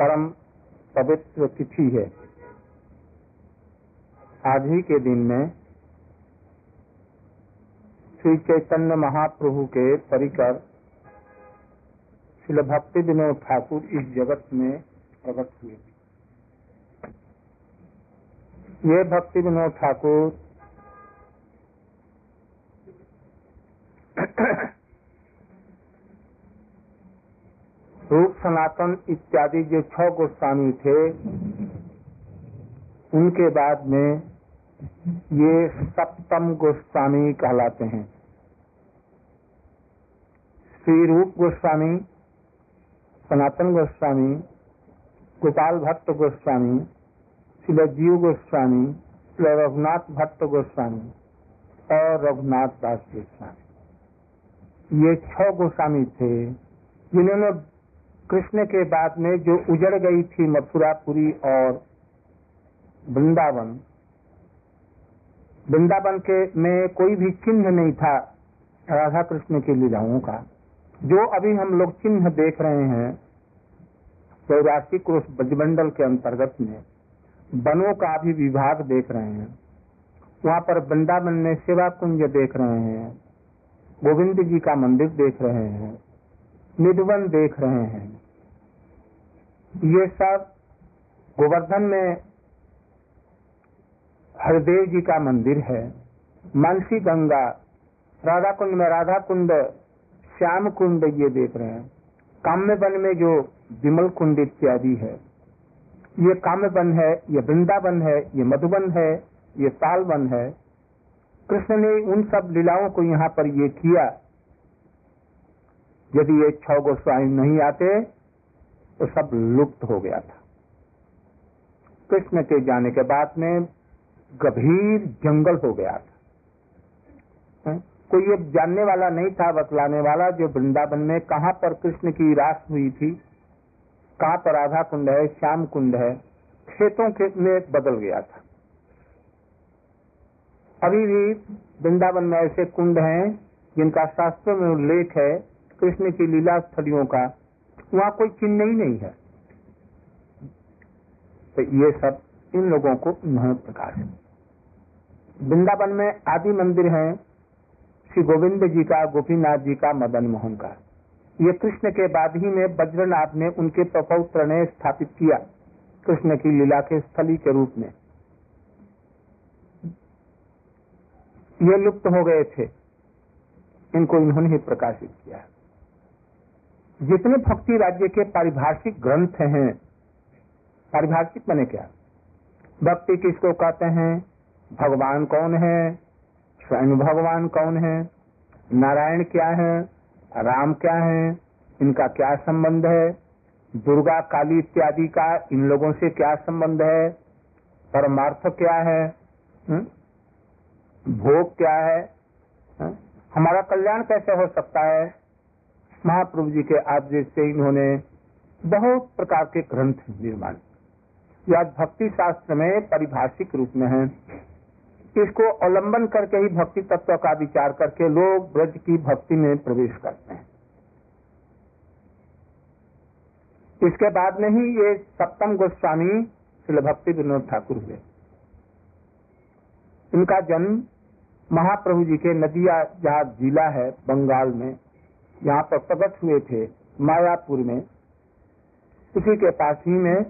परम पवित्र तिथि है। आज ही के दिन में श्री चैतन्य महाप्रभु के परिकर श्री भक्ति विनोद ठाकुर इस जगत में प्रकट हुए। ये भक्ति विनोद ठाकुर रूप सनातन इत्यादि जो छह गोस्वामी थे, उनके बाद में ये सप्तम गोस्वामी कहलाते हैं। श्री रूप गोस्वामी, सनातन गोस्वामी, गोपाल भट्ट गोस्वामी श्री जीव गोस्वामी श्री रघुनाथ भट्ट गोस्वामी और रघुनाथ दास गोस्वामी। ये छह गोस्वामी थे, जिन्होंने कृष्ण के बाद में जो उजड़ गई थी मथुरापुरी और वृंदावन वृंदावन के में कोई भी चिन्ह नहीं था राधा कृष्ण की लीलाओं का। जो अभी हम लोग चिन्ह देख रहे हैं चौरासी क्रोश ब्रजमंडल के अंतर्गत में, वनों का भी विभाग देख रहे हैं। वहाँ पर वृंदावन में सेवा कुंज देख रहे हैं, गोविंद जी का मंदिर देख रहे हैं। निधवन देख रहे हैं। ये सब गोवर्धन में हरदेव जी का मंदिर है। मानसी गंगा राधा कुंड में राधा कुंड श्याम कुंड ये देख रहे हैं। काम्य वन में जो विमल कुंड इत्यादि है। ये काम्य वन है, ये वृंदावन है, ये मधुबन है, ये तालवन है। कृष्ण ने उन सब लीलाओं को यहाँ पर ये किया। यदि ये छह गोस्वामी नहीं आते तो सब लुप्त हो गया था। कृष्ण के जाने के बाद में गंभीर जंगल हो गया था। कोई ये जानने वाला नहीं था, बतलाने वाला, जो वृंदावन में कहाँ पर कृष्ण की रास हुई थी, कहाँ पर राधा कुंड है, श्याम कुंड है, खेतों के में बदल गया था। अभी भी वृंदावन में ऐसे कुंड हैं, जिनका शास्त्रों में उल्लेख है कृष्ण की लीला स्थलियों का, वहाँ कोई चिन्ह ही नहीं है। तो ये सब इन लोगों को उन्होंने प्रकाशित वृंदावन में आदि मंदिर है, श्री गोविंद जी का, गोपीनाथ जी का, मदन मोहन का। ये कृष्ण के बाद ही में बज्रनाथ ने उनके प्रपौत्र ने स्थापित किया कृष्ण की लीला के स्थली के रूप में। ये लुप्त हो गए थे। इनको इन्होंने ही प्रकाशित किया। जितने भक्ति राज्य के पारिभाषिक ग्रंथ हैं, पारिभाषिक बने क्या? भक्ति किसको कहते हैं? भगवान कौन है? स्वयं भगवान कौन है? नारायण क्या है? राम क्या है? इनका क्या संबंध है? दुर्गा, काली इत्यादि का इन लोगों से क्या संबंध है? परमार्थ क्या है? हुँ? भोग क्या है? हुँ? हमारा कल्याण कैसे हो सकता है? महाप्रभु जी के आदेश से इन्होंने बहुत प्रकार के ग्रंथ निर्माण किए। आज भक्ति शास्त्र में परिभाषिक रूप में है। इसको अवलंबन करके ही भक्ति तत्व का विचार करके लोग ब्रज की भक्ति में प्रवेश करते हैं। इसके बाद में ही ये सप्तम गोस्वामी श्री भक्ति विनोद ठाकुर हुए। इनका जन्म महाप्रभु जी के नदिया जहाँ जिला है, बंगाल में। यहाँ पर प्रकट हुए थे मायापुर में। उसी के पास ही में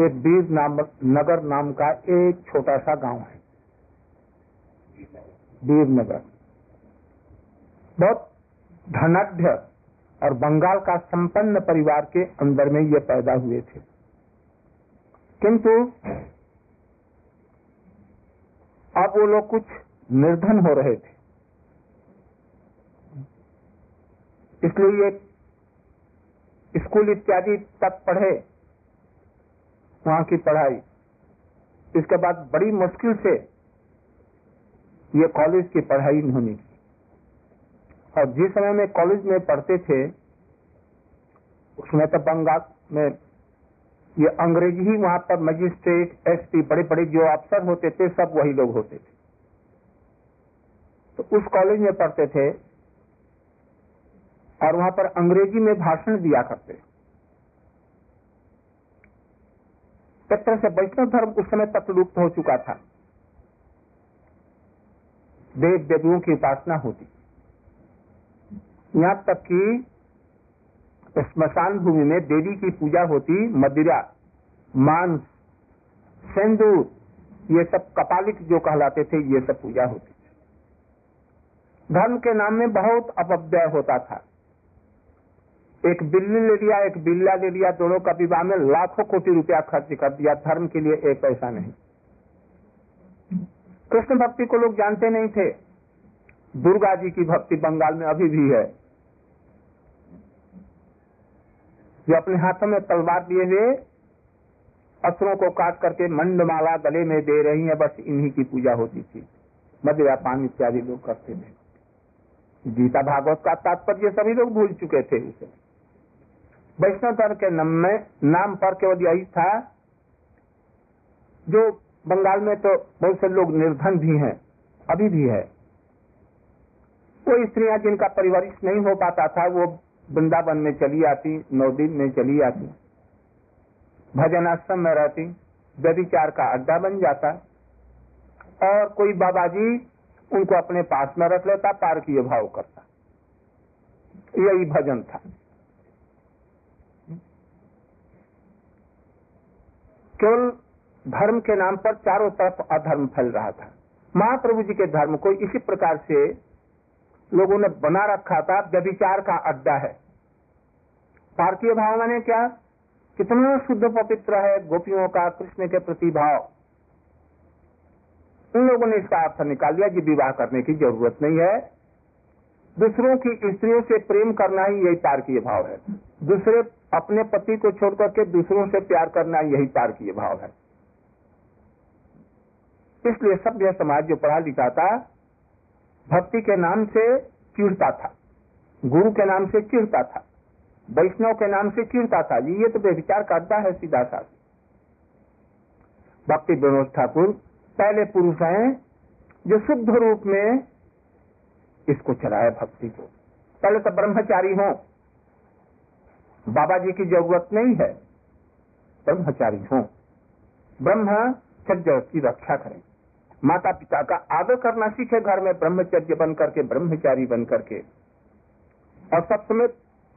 एक बीर नाम नगर नाम का एक छोटा सा गाँव है। बीर नगर। बहुत धनाढ़ और बंगाल का संपन्न परिवार के अंदर में ये पैदा हुए थे। किंतु अब वो लोग कुछ निर्धन हो रहे थे। इसलिए ये स्कूल इत्यादि तक पढ़े, वहाँ की पढ़ाई। इसके बाद बड़ी मुश्किल से ये कॉलेज की पढ़ाई इन्होंने की। और जिस समय में कॉलेज में पढ़ते थे, उसमें तो बंगाल में ये अंग्रेज़ी ही वहाँ पर मजिस्ट्रेट, एसपी बड़े बड़े जो अफसर होते थे, सब वही लोग होते थे। तो उस कॉलेज में पढ़ते थे और वहाँ पर अंग्रेज़ी में भाषण दिया करते एक तरह से वैष्णव धर्म उस समय तक लुप्त हो चुका था। देव देवियों की उपासना होती। यहाँ तक कि स्मशान भूमि में देवी की पूजा होती, मदिरा, मांस, सिंदूर, ये सब कपालिक जो कहलाते थे, ये सब पूजा होती। धर्म के नाम में बहुत अपव्यय होता था। एक बिल्ली ले लिया, एक बिल्ला ले लिया, दोनों का विवाह में लाखों कोटि रुपया खर्च कर दिया। धर्म के लिए एक पैसा नहीं। कृष्ण भक्ति को लोग जानते नहीं थे। दुर्गा जी की भक्ति बंगाल में अभी भी है। जो अपने हाथों में तलवार लिए हुए असुरों को काट करके मंडमाला गले में दे रही है, बस इन्हीं की पूजा होती थी। मदिरा पान इत्यादि लोग करते थे। गीता भागवत का तात्पर्य सभी लोग भूल चुके थे उसे। वैष्णव धर्म के नाम में, नाम पर केवल यही था। जो बंगाल में तो बहुत से लोग निर्धन भी हैं, अभी भी है। वो स्त्रियाँ जिनका परिवरिश नहीं हो पाता था, वो वृंदावन में चली आती नौ दिन में चली आती। भजन आश्रम में रहती, व्यभिचार का अड्डा बन जाता। और कोई बाबा जी उनको अपने पास में रख लेता पारकीय भाव करता। यही भजन था। केवल धर्म के नाम पर चारों तरफ़ अधर्म फैल रहा था। महाप्रभु जी के धर्म को इसी प्रकार से लोगों ने बना रखा था। व्यभिचार का अड्डा है। पार्थिव भाव मैंने क्या? कितना शुद्ध पवित्र है गोपियों का, कृष्ण के प्रति भाव। उन लोगों ने इसका अर्थ निकाल दिया कि विवाह करने की ज़रूरत नहीं है। दूसरों की स्त्रियों से प्रेम करना ही यही तारकीय भाव है। दूसरे अपने पति को छोड़ करके दूसरों से प्यार करना यही तारकीय भाव है। इसलिए सभ्य समाज जो पढ़ा लिखा था, भक्ति के नाम से चिढ़ता था, गुरु के नाम से चिढ़ता था, वैष्णव के नाम से चिढ़ता था, ये तो बेविचार करता है सीधा सा। भक्ति विनोद ठाकुर पहले पुरुष हैं जो शुद्ध रूप में इसको चलाया भक्ति को। पहले तो ब्रह्मचारी हो बाबा जी की ज़रूरत नहीं है। ब्रह्मचारी हो। ब्रह्मचर्य की रक्षा करें। माता पिता का आदर करना सीखे घर में ब्रह्मचर्य बन करके ब्रह्मचारी बन करके और सब समय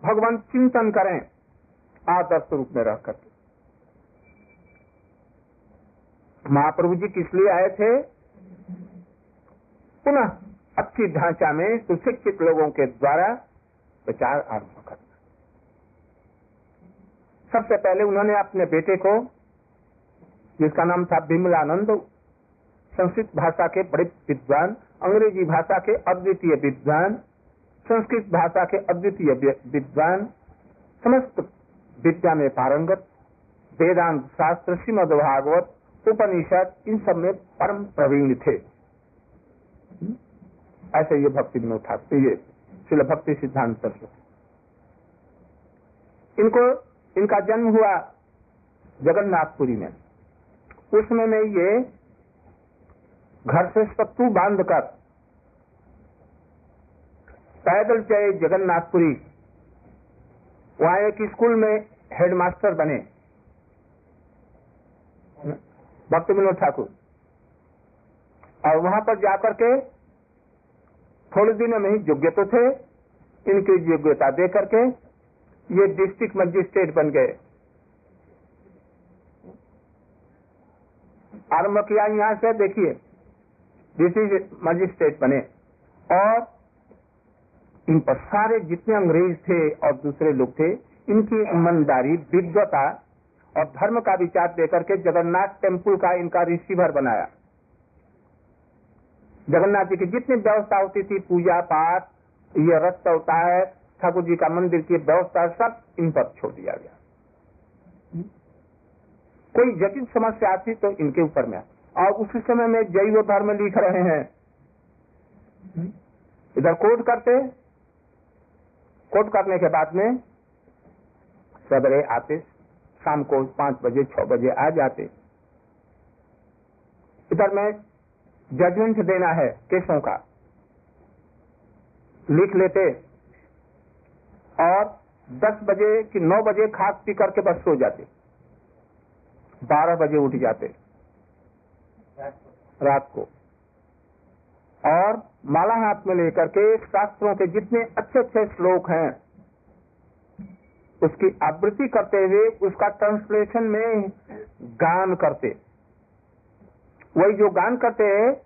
भगवान चिंतन करें, आदर्श रूप में रह करके महाप्रभु जी किस लिए आए थे? पुनः अच्छी ढांचा में सुशिक्षित लोगों के द्वारा प्रचार आरंभ सबसे पहले उन्होंने अपने बेटे को, जिसका नाम था बिमलानंद, संस्कृत भाषा के बड़े विद्वान, अंग्रेज़ी भाषा के अद्वितीय विद्वान, संस्कृत भाषा के अद्वितीय विद्वान, समस्त विद्या में पारंगत, वेदांत शास्त्र, श्रीमद भागवत, उपनिषद, इन सब में परम प्रवीण थे। ऐसे ये भक्ति विनोद ठाकुर ये शिल, भक्ति सिद्धांत इनको इनका जन्म हुआ जगन्नाथपुरी में। उसमें में ये घर से सत्तू बांधकर पैदल चले जगन्नाथपुरी। वहाँ एक स्कूल में हेडमास्टर बने। भक्त विनोद ठाकुर। और वहाँ पर जाकर के थोड़े दिनों में ही योग्य तो थे। इनकी योग्यता दे करके ये डिस्ट्रिक्ट मजिस्ट्रेट बन गए। आरंभ किया यहाँ से देखिए डिस्ट्रिक्ट मजिस्ट्रेट बने। और इन पर सारे जितने अंग्रेज़ थे और दूसरे लोग थे, इनकी ईमानदारी, विद्वता और धर्म का विचार देकर के जगन्नाथ टेंपल का इनका रिसीवर बनाया। जगन्नाथ जी की जितनी व्यवस्था होती थी, पूजा पाठ, ये रथ होता है ठाकुर जी का मंदिर की व्यवस्था सब इन पर छोड़ दिया गया। कोई जटिल समस्या आती तो इनके ऊपर में और उसी समय में जैव धर्म लिख रहे हैं। इधर कोर्ट करते। कोर्ट करने के बाद में सवेरे आते, शाम को पाँच बजे, छह बजे आ जाते। इधर में जजमेंट देना है केसों का। लिख लेते। और दस बजे कि नौ बजे खास पी करके बस सो जाते। बारह बजे उठ जाते। रात को। और माला हाथ में लेकर के शास्त्रों के जितने अच्छे अच्छे श्लोक हैं, उसकी आवृत्ति करते हुए उसका ट्रांसलेशन में गान करते। वही जो गान करते हैं,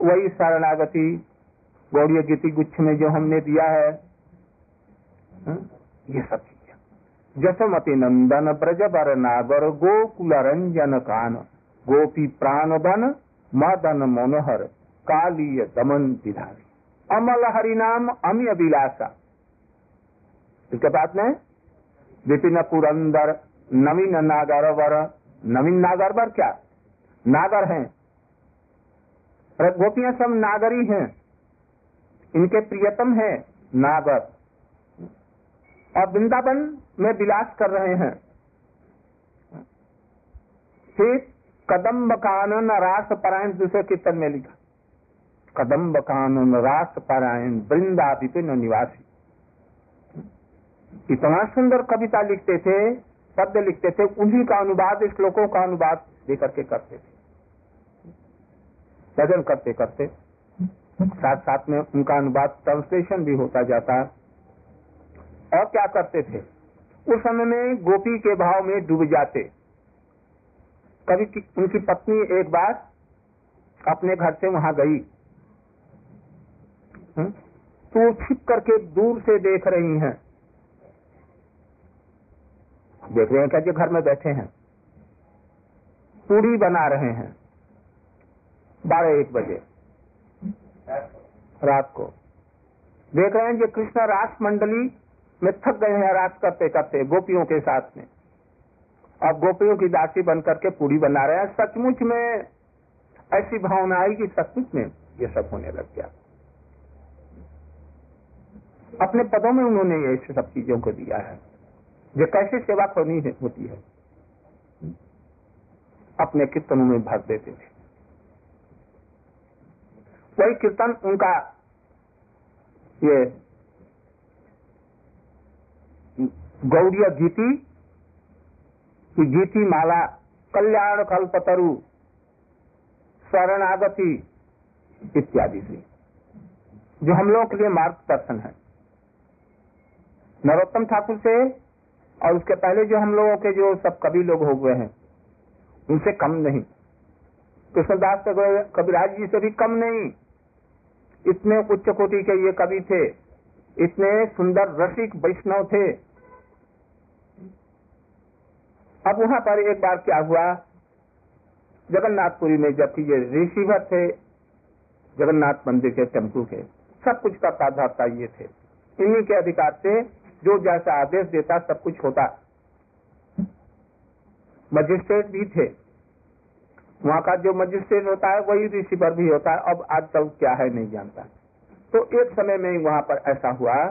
वही शरणागति गौड़ी गीति गुच्छ में जो हमने दिया हा? ये सब चीज़ें। जसमति नंदन ब्रज बर नागर, गोकुल रंजन कान, गोपी प्राण बन मदन मनोहर, कालीय दमन दिधारी अमल हरिनाम अमी अभिलाषा। इसके बाद में? विपिन पुरंदर, नवीन नागर वर नवीन नागर वर क्या? नागर हैं। गोपियाँ सब नागरी हैं। इनके प्रियतम है, नागर। और वृंदावन में विलास कर रहे हैं। फिर कदम्ब कानन रास पारायण दूसरे कीर्तन में लिखा। कदम्ब कानन रास पारायण वृंदा विपिन निवासी। इतना सुंदर कविता लिखते थे पद्य लिखते थे, उन्हीं का अनुवाद श्लोकों का अनुवाद लेकर के करते थे। भजन करते करते साथ साथ में उनका अनुवाद ट्रांसलेशन भी होता जाता। है और क्या करते थे? उस समय में गोपी के भाव में डूब जाते। कभी उनकी पत्नी एक बार अपने घर से वहाँ गई। तो छिप करके दूर से देख रही हैं। देख रहे हैं क्या जो घर में बैठे हैं? पूरी बना रहे हैं। बारह एक बजे। रात को। देख रहे हैं जो कृष्ण रास मंडली में थक गए हैं रास करते करते गोपियों के साथ में। अब गोपियों की दासी बन करके पूरी बना रहे हैं। सचमुच में ऐसी भावना आई कि सचमुच में ये सब होने लग गया। अपने पदों में उन्होंने ऐसे सब चीज़ों को दिया है। जो कैसे सेवा करनी होती है। अपने कीर्तनों में भर देते थे। वही कीर्तन उनका ये गौड़ीय गीति, की गीति माला कल्याण कल्पतरु शरणागति इत्यादि से, जो हम लोगों के लिए मार्गदर्शन है। नरोत्तम ठाकुर से और उसके पहले जो हम लोगों के जो सब कवि लोग हो गए हैं, उनसे कम नहीं। कृष्णदास कविराज जी से भी कम नहीं। इतने उच्च कोटि के ये कवि थे, इतने सुंदर रसिक वैष्णव थे अब वहाँ पर एक बार क्या हुआ? जगन्नाथपुरी में जबकि ये रिसीवर थे, जगन्नाथ मंदिर के टेंपू के, सब कुछ का धरता ये थे। इन्हीं के अधिकार से जो जैसा आदेश देता, सब कुछ होता। मजिस्ट्रेट भी थे। वहाँ का जो मजिस्ट्रेट होता है, वही रिसीवर भी होता है। अब आज आजकल क्या है, नहीं जानता। तो एक समय में वहाँ पर ऐसा हुआ।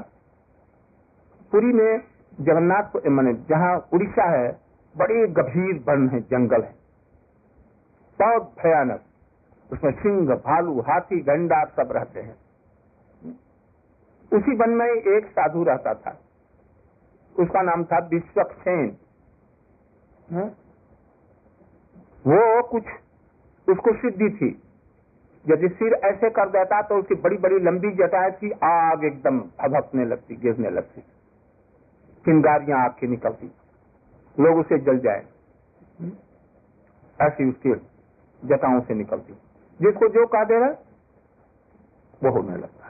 पुरी में जगन्नाथ मैंने जहाँ उड़ीसा है बड़े गंभीर वन है, जंगल है। बहुत भयानक। उसमें सिंह, भालू, हाथी, गंडा सब रहते हैं। उसी वन में एक साधु रहता था। उसका नाम था विश्वक्षेन वो कुछ उसको सिद्धि थी। यदि सिर ऐसे कर देता तो उसकी बड़ी बड़ी लंबी जटाएँ थी आग एकदम भभकने लगती, गिरने लगती। चिंगारियाँ आग की निकलती? लोग उसे जल जाए। ऐसी उसकी जटाओं से निकलती। जिसको जो कह दे रहा वो होने लगता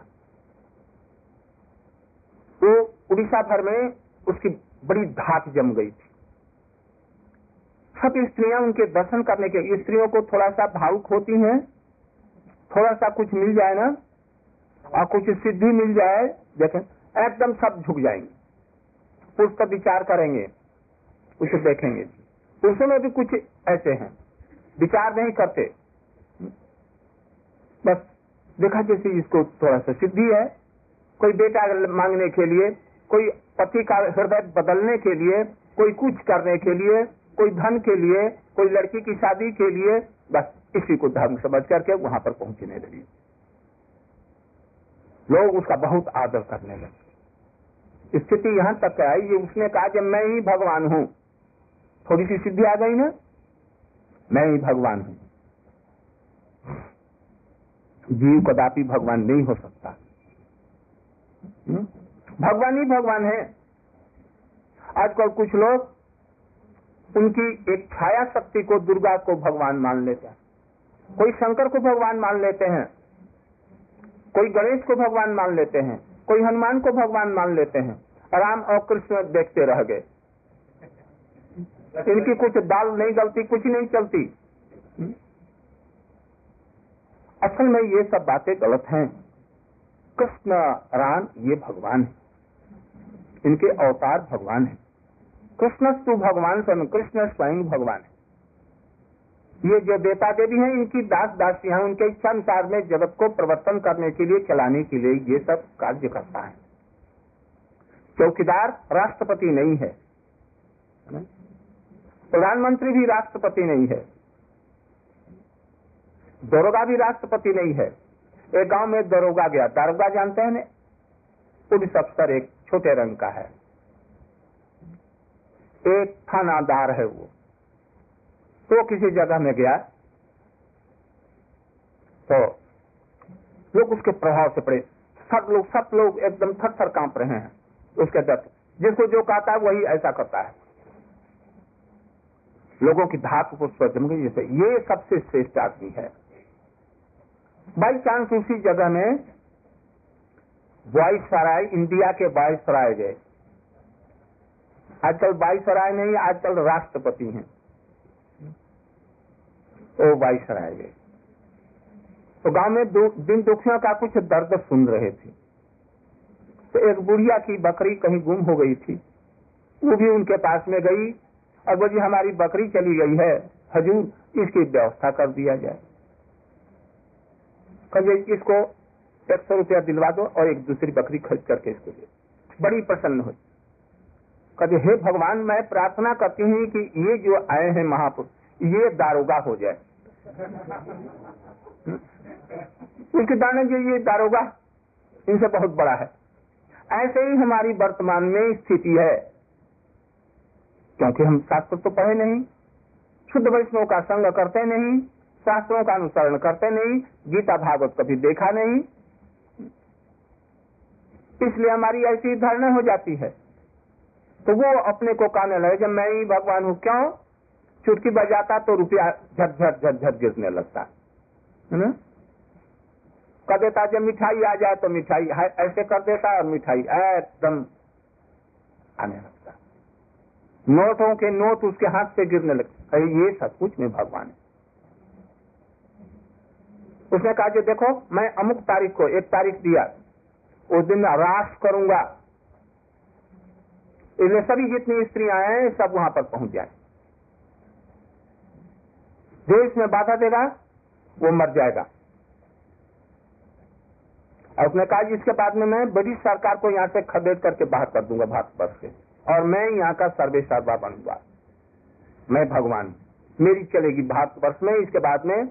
तो उड़ीसा भर में उसकी बड़ी धाक जम गई थी। सब स्त्रियाँ उनके दर्शन करने के स्त्रियों को थोड़ा सा भावुक होती हैं थोड़ा सा कुछ मिल जाए ना, और कुछ सिद्धि मिल जाए, देखें, एकदम सब झुक जाएँगे। पुरुष का विचार करेंगे। उसे देखेंगे। पुरुषों में भी कुछ ऐसे हैं। विचार नहीं करते। बस देखा जैसे इसको थोड़ा सा सिद्धि है। कोई बेटा मांगने के लिए, कोई पति का हृदय बदलने के लिए, कोई कुछ करने के लिए, कोई धन के लिए, कोई लड़की की शादी के लिए, बस इसी को धर्म समझ करके वहाँ पर पहुँचने लगी। लोग उसका बहुत आदर करने लगे। स्थिति यहाँ तक आई। ये उसने कहा कि मैं ही भगवान हूँ। थोड़ी सी सिद्धि आ गई ना? मैं ही भगवान हूँ। जीव कदापि भगवान नहीं हो सकता। हम्म? भगवान ही भगवान है। आजकल कुछ लोग उनकी एक छाया शक्ति को, दुर्गा को भगवान मान लेते हैं। कोई शंकर को भगवान मान लेते हैं। कोई गणेश को भगवान मान लेते हैं। कोई हनुमान को भगवान मान लेते हैं। राम और कृष्ण देखते रह गए। इनकी कुछ दाल नहीं गलती, कुछ नहीं चलती। असल में ये सब बातें गलत हैं। कृष्ण राम ये भगवान है। इनके अवतार भगवान है। कृष्ण तू भगवान स्वयं, कृष्ण स्वयं भगवान है। ये जो देवता देवी हैं, इनकी दास दासियाँ उनके इच्छा अनुसार में जगत को प्रवर्तन करने के लिए, चलाने के लिए ये सब कार्य करता है। चौकीदार राष्ट्रपति नहीं है। प्रधानमंत्री भी राष्ट्रपति नहीं है। दरोगा भी राष्ट्रपति नहीं है। एक गाँव में दरोगा गया। दारोगा जानते हैं पुलिस अफसर एक छोटे रंग का है। एक थानादार है वो। तो किसी जगह में गया। तो लोग उसके प्रभाव से पड़े। सब लोग सब लोग एकदम थर थर काँप रहे हैं। उसके डर जिसको जो कहता है वही ऐसा करता है। लोगों की धातु को स्वजम जैसे ये सबसे श्रेष्ठ आदमी है। बाई चांस उसी जगह में वाइस सराय इंडिया के वाइस सराय गए। आजकल वाइस सराय नहीं, आजकल राष्ट्रपति हैं। वो वाइस सराय गए। तो गाँव में दिन दुखियों का कुछ दर्द सुन रहे थे। तो एक बुढ़िया की बकरी कहीं गुम हो गई थी। वो भी उनके पास में गई। और बोली, हमारी बकरी चली गई है। हजूर, इसकी व्यवस्था कर दिया जाए। कहिए, इसको एक सौ रुपया दिलवा दो और एक दूसरी बकरी खरीद करके इसको दे बड़ी प्रसन्न हुई। कहे हे भगवान, मैं प्रार्थना करती हूँ कि ये जो आए हैं महापुरुष, ये दारोगा हो जाए। उनके दाने जो ये दारोगा, इनसे बहुत बड़ा है। ऐसे ही हमारी वर्तमान में स्थिति है। क्योंकि हम शास्त्र तो पढ़े नहीं, शुद्ध वैष्णव का संग करते नहीं, शास्त्रों का अनुसरण करते नहीं, गीता भागवत कभी देखा नहीं। इसलिए हमारी ऐसी धारणा हो जाती है। तो वो अपने को कहने लगे जब मैं ही भगवान हूँ, क्यों? चुटकी बजाता तो रुपया झट झट झट झट गिरने लगता, है ना? कर देता जब मिठाई आ जाए तो मिठाई ऐसे कर देता और मिठाई एकदम आने लगता। नोटों के नोट उसके हाथ से गिरने लगते ये सब कुछ में भगवान है। उसने कहा कि देखो, मैं अमुक तारीख को, एक तारीख दिया, उस दिन रास करूँगा। इसलिए सभी जितनी स्त्री आए हैं, सब वहाँ पर पहुँच जाए। जो इसमें बाधा देगा, वो मर जाएगा। और उसने कहा इसके बाद में मैं ब्रिटिश सरकार को यहाँ से खदेड़ करके बाहर कर दूँगा भारत वर्ष से। और मैं यहाँ का सर्वे सर्वा बनूँगा मैं भगवान मेरी चलेगी भारत वर्ष में, इसके बाद में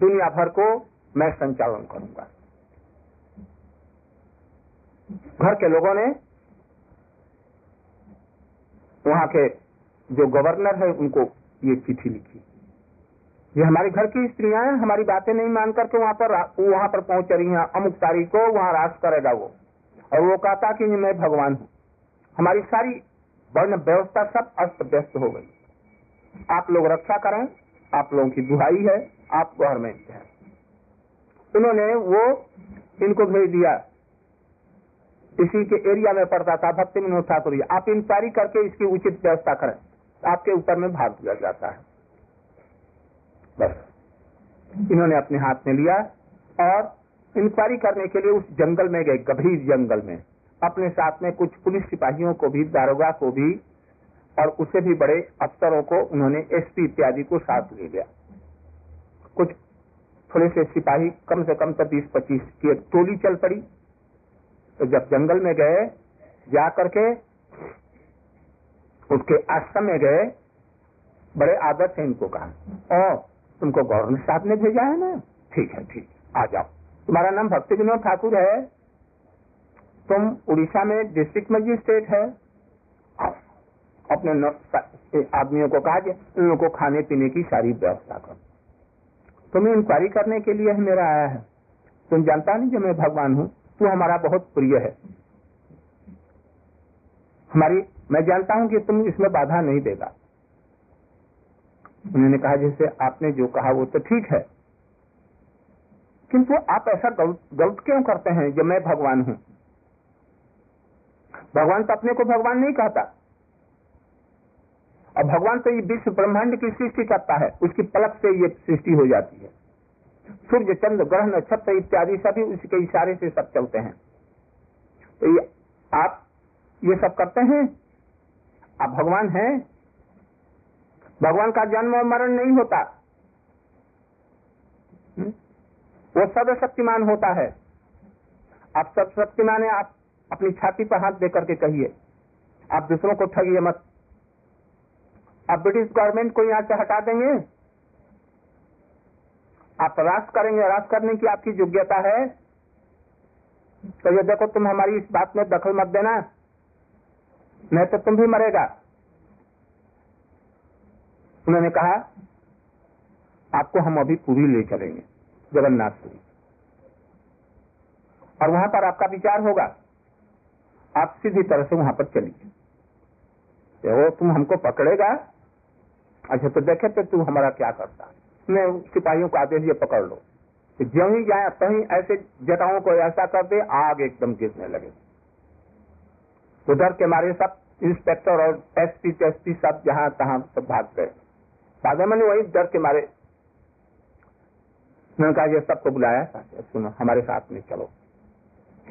दुनिया भर को मैं संचालन करूँगा। घर के लोगों ने वहाँ के जो गवर्नर है, उनको ये चिट्ठी लिखी। ये हमारे घर की स्त्रियाँ हैं, हमारी बातें नहीं मान करके वहाँ पर वहाँ पर पहुँच रही हैं। अमुक तारीख को वहाँ रास करेगा वो। और वो कहता कि मैं भगवान हूँ। हमारी सारी वर्ण व्यवस्था सब अस्त व्यस्त हो गई। आप लोग रक्षा करें, आप लोगों की दुहाई है, आप गवर्नमेंट है। उन्होंने वो, इनको भेज दिया। इसी के एरिया में पड़ता था भक्ति विनोद ठाकुर आप इंक्वायरी करके इसकी उचित व्यवस्था करें। आपके ऊपर में भाग दिया जाता है। बस। इन्होंने अपने हाथ में लिया और इंक्वायरी करने के लिए उस जंगल में गए, गंभीर जंगल में। अपने साथ में कुछ पुलिस सिपाहियों को भी, दारोगा को भी, और उससे भी बड़े अफसरों को उन्होंने एसपी इत्यादि को साथ ले लिया। कुछ थोड़े से सिपाही कम से कम तो बीस पच्चीस की एक टोली चल पड़ी। तो जब जंगल में गए, जा करके उसके आश्रम में गए, बड़े आदर से इनको कहा और तुमको गवर्नर साहब ने भेजा है ना? ठीक है, ठीक आ जाओ। तुम्हारा नाम भक्ति विनोद ठाकुर है। तुम उड़ीसा में डिस्ट्रिक्ट मजिस्ट्रेट है। अपने आदमियों को कहा कि इन लोगों को खाने पीने की सारी व्यवस्था करो। तुम्हें इंक्वायरी करने के लिए मेरा आया है। तुम जानता नहीं जो मैं भगवान हूँ? तू हमारा बहुत प्रिय है। हमारी मैं जानता हूँ कि तुम इसमें बाधा नहीं देगा। उन्होंने कहा, जैसे आपने जो कहा वो तो ठीक है। किंतु आप ऐसा गलत क्यों करते हैं जब मैं भगवान हूँ? भगवान तो अपने को भगवान नहीं कहता। और भगवान तो ये विश्व ब्रह्मांड की सृष्टि करता है, उसकी पलक से ये सृष्टि हो जाती है। सूर्य, चंद्र, ग्रह, नक्षत्र इत्यादि सभी उसके इशारे से सब चलते हैं। तो ये आप ये सब करते हैं? आप भगवान हैं? भगवान का जन्म और मरण नहीं होता। हम्म? वो सर्वशक्तिमान होता है। आप सब शक्तिमान है, आप अपनी छाती पर हाथ देकर के कहिए, आप दूसरों को ठगिए मत। आप ब्रिटिश गवर्नमेंट को यहाँ से हटा देंगे। आप रास करेंगे रास करने की आपकी योग्यता है। तो ये देखो, तुम हमारी इस बात में दखल मत देना, नहीं तो तुम भी मरेगा। उन्होंने कहा, आपको हम अभी पूरी ले चलेंगे जगन्नाथपुरी और वहाँ पर आपका विचार होगा। आप सीधी तरह से वहाँ पर चलिए। वो तुम हमको पकड़ेगा? अच्छा तो देखे तो तू हमारा क्या करता? मैं सिपाहियों को आदेश ये पकड़ लो जो ही जाए कहीं ऐसे जटाओं को ऐसा कर दे, आग एकदम गिरने लगे। उधर के मारे सब इंस्पेक्टर और एसपी, टेसपी सब जहाँ तहां सब भाग गए। मैंने वही डर के मारे। मैंने कहा सबको बुलाया सुनो, हमारे साथ में चलो।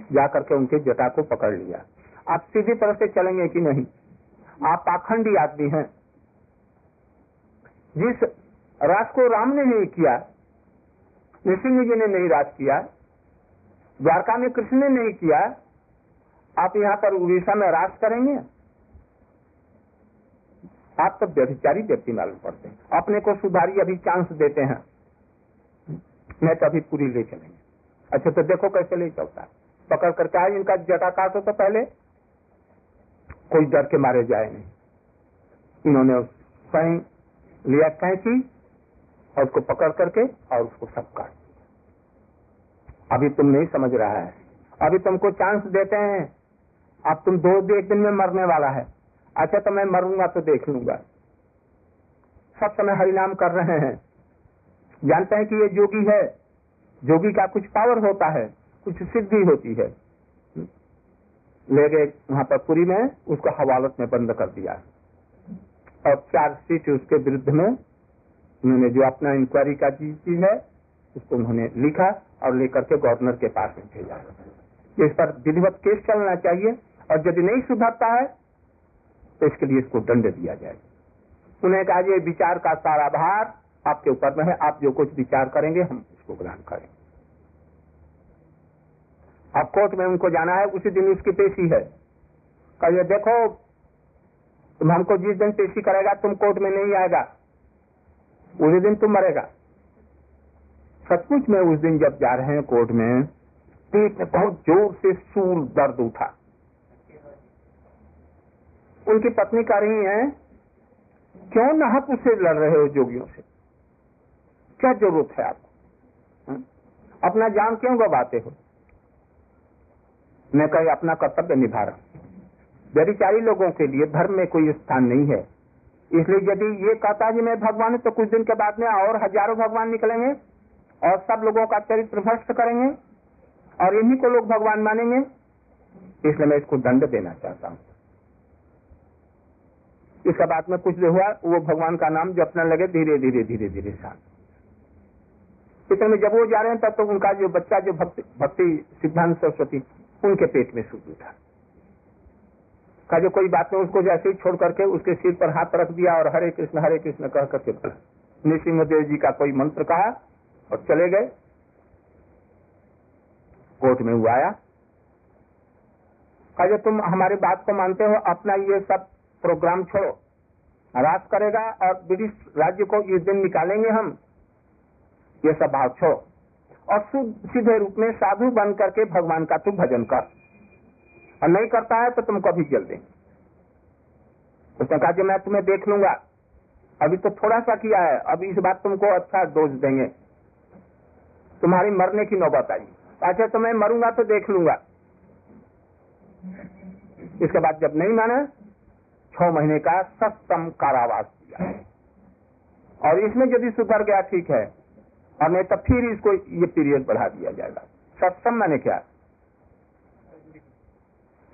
जा करके उनके जटा को पकड़ लिया। आप सीधी तरह से चलेंगे कि नहीं? आप पाखंडी आदमी हैं। जिस राज को राम ने नहीं किया, नृसिंह जी ने नहीं राज किया, द्वारका में कृष्ण ने नहीं किया, आप यहाँ पर उड़ीसा में राज करेंगे? आप तो व्यभिचारी व्यक्ति मालूम पड़ते हैं। अपने को सुधारी अभी चांस देते हैं। मैं तो अभी पूरी ले चलेंगे। अच्छा तो देखो कैसे ले चलता है। पकड़ करके आए इनका जटा काटो तो पहले कोई डर के मारे जाए नहीं। इन्होंने स्वयं लिया कैंची और उसको पकड़ करके और उसको सब काट अभी तुम नहीं समझ रहा है। अभी तुमको चांस देते हैं। अब तुम दो एक दिन में मरने वाला है। अच्छा तो मैं मरूँगा तो देख लूँगा। सब समय हरिनाम कर रहे हैं। जानते हैं कि ये जोगी है। जोगी का कुछ पावर होता है। कुछ सिद्धि होती है। ले गए वहाँ पर पुरी में उसको हवालत में बंद कर दिया। और चार सीट उसके विरुद्ध में, उन्होंने जो अपना इंक्वायरी का चीज़ है, उसको उन्होंने लिखा और लेकर के गवर्नर के पास में भेजा। इस पर विधिवत केस चलना चाहिए और यदि नहीं सुधरता है तो इसके लिए इसको दंड दिया जाए। उन्हें कहा विचार का सारा भार आपके ऊपर में है, आप जो कुछ विचार करेंगे, हम इसको ग्रहण करेंगे। अब कोर्ट में उनको जाना है, उसी दिन उसकी पेशी है। कहिए देखो, तुम हमको जिस दिन पेशी करेगा, तुम कोर्ट में नहीं आएगा। उसी दिन तुम मरेगा। सचमुच में उस दिन जब जा रहे हैं कोर्ट में पेट में बहुत ज़ोर से सूर दर्द उठा। उनकी पत्नी कह रही है, क्यों नाहक उससे लड़ रहे हो जोगियों से? क्या ज़रूरत है आपको? हाँ? अपना जान क्यों गवाते हो? मैं कही अपना कर्तव्य निभा रहा व्यभिचारी लोगों के लिए धर्म में कोई स्थान नहीं है। इसलिए यदि ये कहता जी मैं भगवान तो कुछ दिन के बाद में और हज़ारों भगवान निकलेंगे और सब लोगों का चरित्र भ्रष्ट करेंगे और इन्हीं को लोग भगवान मानेंगे। इसलिए मैं इसको दंड देना चाहता हूँ। इसका बाद में कुछ हुआ, वो भगवान का नाम जो जपने लगे धीरे धीरे धीरे धीरे शांत इसमें जब वो जा रहे हैं, तब तो उनका जो बच्चा, जो भक्ति भक्ति सिद्धांत सरस्वती उनके पेट में सूख था। का जो कोई बात नहीं, उसको जैसे ही छोड़ करके उसके सिर पर हाथ रख दिया और हरे कृष्ण हरे कृष्ण कह करके नृसिंह देव जी का कोई मंत्र कहा और चले गए। कोर्ट में हुआ आया। कहा तुम हमारे बात को मानते हो, अपना ये सब प्रोग्राम छोड़ो। राज करेगा और ब्रिटिश राज्य को इस दिन निकालेंगे हम। ये सब भाव छोड़ो। और सीधे रूप में साधु बन करके भगवान का तू भजन कर। और नहीं करता है तो तुम कभी जल देंगे। उसने कहा कि मैं तुम्हें देख लूँगा। अभी तो थोड़ा सा किया है। अभी इस बात तुमको अच्छा दोष देंगे। तुम्हारी मरने की नौबत आई। अच्छा तो मैं मरूँगा तो देख लूँगा। इसके बाद जब नहीं माना, छह महीने का सस्तम कारावास दिया और इसमें यदि सुधर गया, ठीक है। और नहीं तो फिर इसको, ये पीरियड बढ़ा दिया जाएगा। सत्सम मैंने क्या?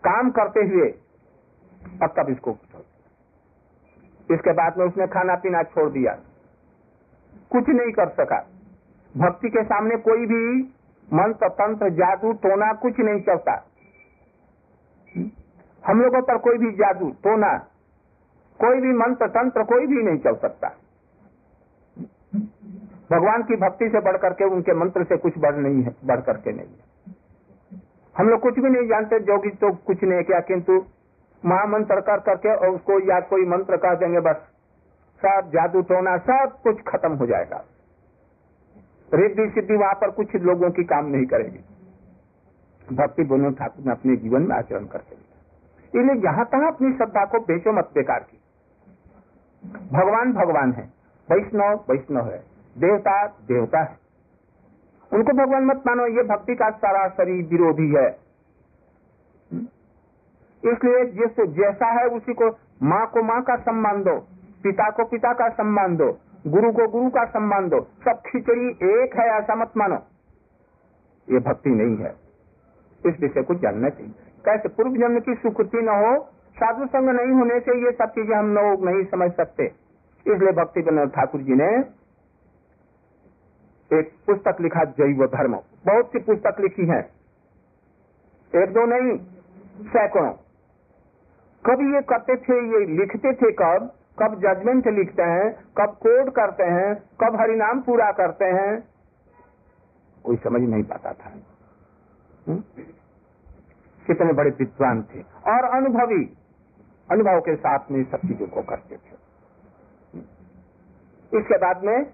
काम करते हुए, अब तब इसको इसके बाद में उसने खाना पीना छोड़ दिया। कुछ नहीं कर सका। भक्ति के सामने कोई भी मंत्र, तंत्र, जादू, टोना कुछ नहीं चलता। हम लोगों पर कोई भी जादू, टोना, कोई भी मंत्र, तंत्र कोई भी नहीं चल सकता। भगवान की भक्ति से बढ़ करके उनके मंत्र से कुछ बढ़ नहीं है, बढ़ करके नहीं है। हम लोग कुछ भी नहीं जानते, जोगी तो कुछ नहीं किया, किंतु महामंत्र कर करके और उसको या कोई मंत्र कह देंगे, बस सब जादू टोना, सब कुछ खत्म हो जाएगा। रिद्धि सिद्धि वहाँ पर कुछ लोगों की काम नहीं करेगी। भक्ति बोलो, ठाकुर ने अपने जीवन में आचरण करके इसलिए जहाँ तहां अपनी श्रद्धा को बेचो मत, बेकार की। भगवान भगवान है, वैष्णव वैष्णव है। देवता देवता है। उनको भगवान मत मानो, ये भक्ति का सरासरी विरोधी है। इसलिए जिस जैसा है, उसी को माँ को माँ का सम्मान दो, पिता को पिता का सम्मान दो, गुरु को गुरु का सम्मान दो। सब खिचड़ी एक है, ऐसा मत मानो। ये भक्ति नहीं है। इस विषय को जानना चाहिए। कैसे? पूर्व जन्म की सुकृति न हो, साधु संग नहीं होने से ये सब चीज़ें हम लोग नहीं समझ सकते। इसलिए भक्ति विनोद ठाकुर जी ने एक पुस्तक लिखा जैव धर्म। बहुत सी पुस्तक लिखी है। एक दो नहीं, सैकड़ों। कब ये करते थे, ये लिखते थे कब? कब जजमेंट लिखते हैं, कब कोड करते हैं, कब हरिनाम पूरा करते हैं। कोई समझ नहीं पाता था। हुँ? कितने बड़े विद्वान थे। और अनुभवी, अनुभव के साथ में सब चीज़ों को करते थे। इसके बाद में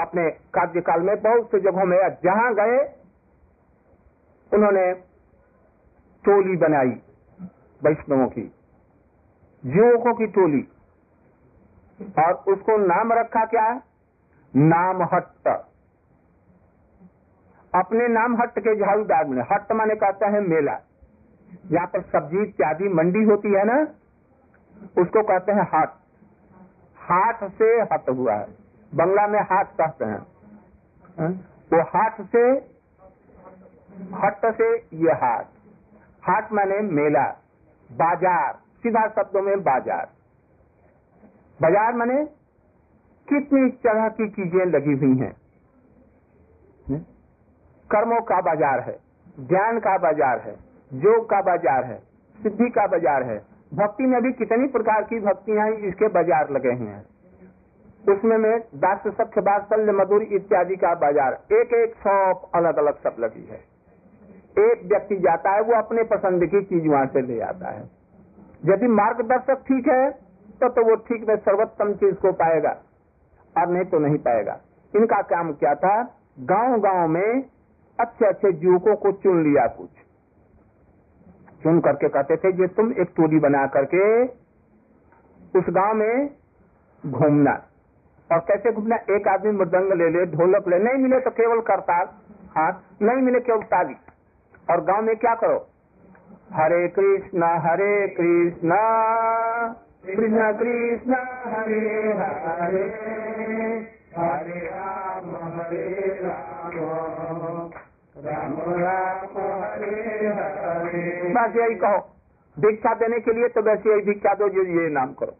अपने कार्यकाल में बहुत से जगहों में, जहाँ गए, उन्होंने टोली बनाई वैष्णवों की, युवकों की टोली। और उसको नाम रखा क्या नाम हट्ट अपने नाम हट्ट के झाड़ूदार में हट्ट माने कहता है मेला। यहाँ पर सब्ज़ी इत्यादि मंडी होती है ना, उसको कहते हैं हाट। हाट से हट हुआ है। बंगला में हाथ कहते हैं? वो हाथ से हट से ये हाट हाट माने मेला, बाज़ार, सीधा शब्दों में बाज़ार। बाज़ार माने कितनी तरह की चीज़ें लगी हुई हैं? कर्मों का बाज़ार है, ज्ञान का बाज़ार है, योग का बाज़ार है, सिद्धि का बाज़ार है। भक्ति में भी कितनी प्रकार की भक्तियाँ इसके बाज़ार लगे हुए हैं। उसमें में दास सख्य बात्सल्य मधुर इत्यादि का बाज़ार। एक एक शॉप अलग अलग सब लगी है। एक व्यक्ति जाता है, वो अपने पसंद की चीज़ वहाँ से ले आता है। यदि मार्गदर्शक ठीक है तो तो वो ठीक में सर्वोत्तम चीज़ को पाएगा, और नहीं तो नहीं पाएगा। इनका काम क्या था? गाँव गाँव में अच्छे अच्छे युवकों को चुन लिया कुछ। चुन करके कहते थे, ये तुम एक टोली बना करके उस गाँव में घूमना। और कैसे घूमना एक आदमी मृदंग ले ले ढोलक ले, नहीं मिले तो केवल करताल हाथ नहीं मिले केवल ताली। और गाँव में क्या करो? हरे कृष्णा हरे कृष्णा, कृष्ण कृष्ण, हरे हरे हरे राम हरे राम राम राम हरे हरे। बस यही कहो। भिक्षा देने के लिए तो वैसे यही भिक्षा दो, जो ये नाम करो।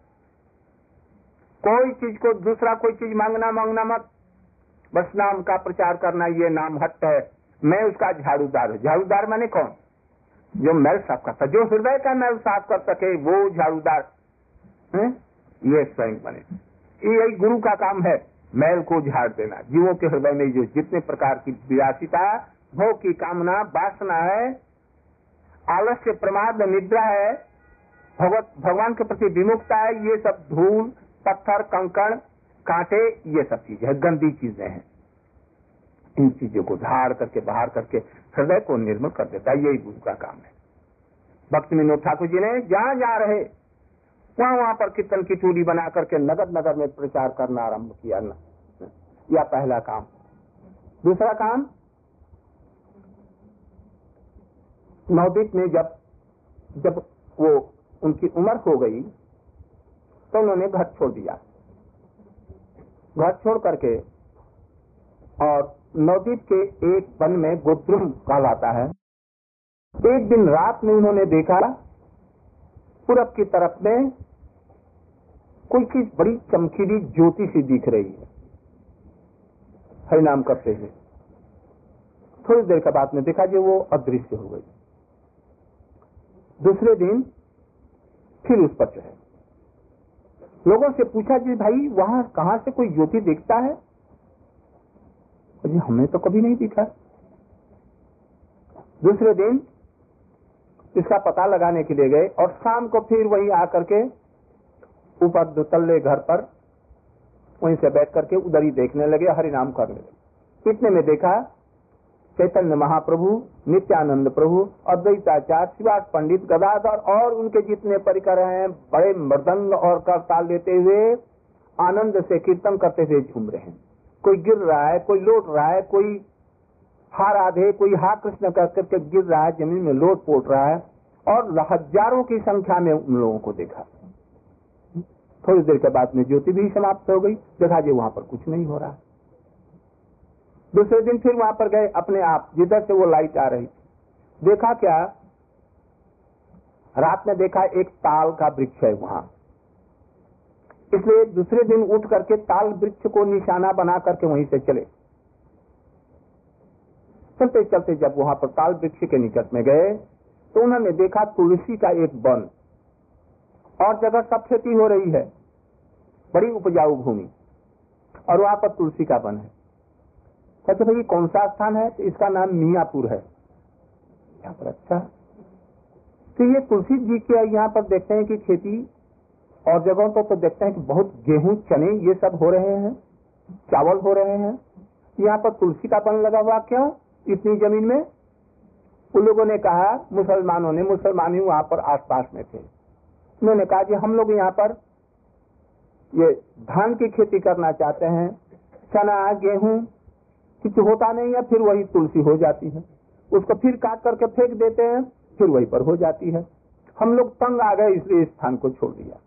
कोई चीज़ को दूसरा कोई चीज़ मांगना मांगना मत। बस नाम का प्रचार करना, ये नाम हट है। मैं उसका झाड़ूदार हूँ। झाड़ूदार मैंने कौन? जो मैल साफ़ करता जो हृदय का मैल साफ़ कर सके, वो झाड़ूदार। ये स्वयं बने। यही गुरु का काम है, मैल को झाड़ देना। जीवों के हृदय में जो जितने प्रकार की विरासिता, भोग की कामना, वासना है, आलस्य, प्रमाद, निद्रा है, भगवत, भगवान के प्रति विमुखता है, ये सब धूल पत्थर, कंकड़, कांटे, ये सब चीज़ें है, गंदी चीज़ें हैं। इन चीज़ों को धार करके, बाहर करके हृदय को निर्मल कर देता है, यही गुरु का काम है। भक्त विनोद ठाकुर जी ने, जहाँ जा रहे, वहाँ वहाँ पर कीर्तन की चूड़ी बना करके नगर नगर में प्रचार करना आरंभ किया न। या पहला काम। दूसरा काम नवदीप में जब जब वो उनकी उम्र हो गई तो उन्होंने घर छोड़ दिया। घर छोड़ करके और नवदीप के एक वन में गोद्रुम कहलाता है। एक दिन रात में उन्होंने देखा, पूरब की तरफ़ में कोई चीज़ बड़ी चमकीली ज्योति सी दिख रही है। हरिनाम करते हुए। थोड़ी देर के बाद में देखा जो वो अदृश्य हो गई। दूसरे दिन फिर उस पर चढ़े। लोगों से पूछा जी भाई, वहाँ कहाँ से कोई ज्योति दिखता है? जी हमें तो कभी नहीं दिखा। दूसरे दिन इसका पता लगाने के लिए गए और शाम को फिर वही आकर के ऊपर दुतल्ले घर पर वहीं से बैठ करके उधर ही देखने लगे, हरिनाम करने लगे। इतने में देखा चैतन्य महाप्रभु, नित्यानंद प्रभु अद्वैताचार्य शिवास पंडित गदाधर और उनके जितने परिकर हैं, बड़े मृदंग और करताल लेते हुए आनंद से कीर्तन करते हुए झूम रहे हैं। कोई गिर रहा है, कोई लौट रहा है, कोई हा राधे कोई हा कृष्ण कर करके गिर रहा है, ज़मीन में लोट पोट रहा है और हज़ारों की संख्या में उन लोगों को देखा। थोड़ी देर के बाद में ज्योति भी समाप्त हो गई। देखा जी वहाँ पर कुछ नहीं हो रहा। दूसरे दिन फिर वहाँ पर गए अपने आप, जिधर से वो लाइट आ रही थी। देखा क्या? रात में देखा एक ताल का वृक्ष है वहाँ। इसलिए दूसरे दिन उठ करके ताल वृक्ष को निशाना बना करके वहीं से चले। चलते चलते जब वहाँ पर ताल वृक्ष के निकट में गए तो उन्होंने देखा तुलसी का एक वन और जगह सब खेती हो रही है। बड़ी उपजाऊ भूमि। और वहाँ पर तुलसी का वन है। कहते भाई ये कौन सा स्थान है? तो इसका नाम मियापुर है। यहाँ पर अच्छा। तो ये तुलसी जी के यहाँ पर देखते हैं कि खेती और जगहों पर तो देखते हैं कि बहुत गेहूँ, चने, ये सब हो रहे हैं। चावल हो रहे हैं। यहाँ पर तुलसी का पन लगा हुआ क्यों? इतनी ज़मीन में। उन लोगों ने कहा, मुसलमानों ने, मुसलमान ही वहाँ पर आसपास में थे। उन्होंने कहा कि हम लोग यहाँ पर ये धान की खेती करना चाहते हैं। चना, गेहूँ कुछ होता नहीं है, फिर वही तुलसी हो जाती है। उसको फिर काट करके फेंक देते हैं, फिर वही पर हो जाती है। हम लोग तंग आ गए, इसलिए इस स्थान को छोड़ दिया।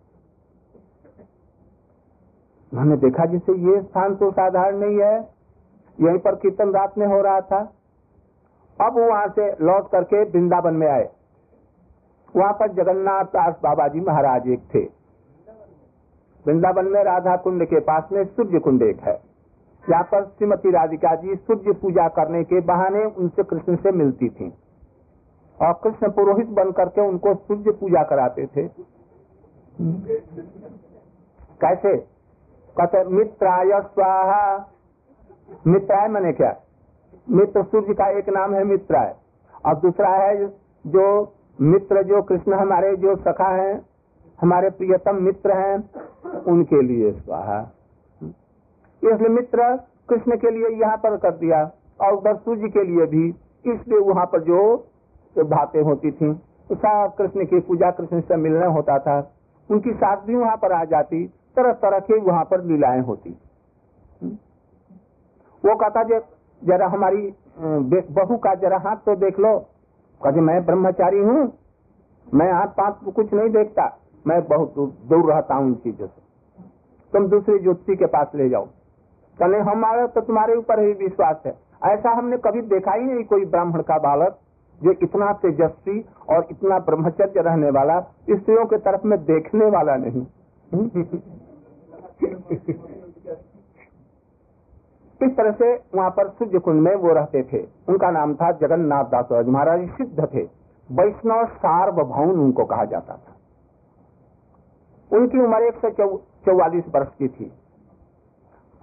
मैंने देखा जिसे ये स्थान तो साधारण नहीं है, यहीं पर कीर्तन रात में हो रहा था। अब वहाँ से लौट करके वृंदावन में आए। वहाँ पर जगन्नाथ दास बाबा जी महाराज एक थे। वृंदावन में राधा कुंड के पास में सूर्य कुंड एक है। यहाँ पर श्रीमती राधिका जी सूर्य पूजा करने के बहाने उनसे कृष्ण से मिलती थी। और कृष्ण पुरोहित बन करके उनको सूर्य पूजा कराते थे। कैसे? कहते, मित्राय स्वाहा। मित्राय मैंने क्या? मित्र सूर्य का एक नाम है मित्राय। और दूसरा है जो मित्र, जो कृष्ण हमारे जो सखा हैं, हमारे प्रियतम मित्र हैं, उनके लिए स्वाहा। इसलिए मित्र कृष्ण के लिए यहाँ पर कर दिया और उधर सूर्य के लिए भी, इसलिए वहाँ पर जो बातें होती थी सब कृष्ण की पूजा कृष्ण से मिलना होता था। उनकी साथ भी वहाँ पर आ जाती तरह तरह की वहाँ पर लीलाएँ होती। वो कहता जब जरा हमारी बहू का जरा हाथ तो देख लो। कहते मैं ब्रह्मचारी हूँ, मैं हाथ पाथ कुछ नहीं देखता, मैं बहुत दूर रहता हूँ उन चीज़ों से। तुम दूसरी ज्योति के पास ले जाओ। कल हमारा तो तुम्हारे ऊपर ही विश्वास है। ऐसा हमने कभी देखा ही नहीं कोई ब्राह्मण का बालक जो इतना तेजस्वी और इतना ब्रह्मचर्य रहने वाला, स्त्रियों के तरफ़ में देखने वाला नहीं। इस तरह से वहाँ पर सूर्य कुंड में वो रहते थे। उनका नाम था जगन्नाथ दास महाराज सिद्ध थे। वैष्णव सार्वभौम उनको कहा जाता था। उनकी उम्र एक सौ चौवालीस वर्ष की थी।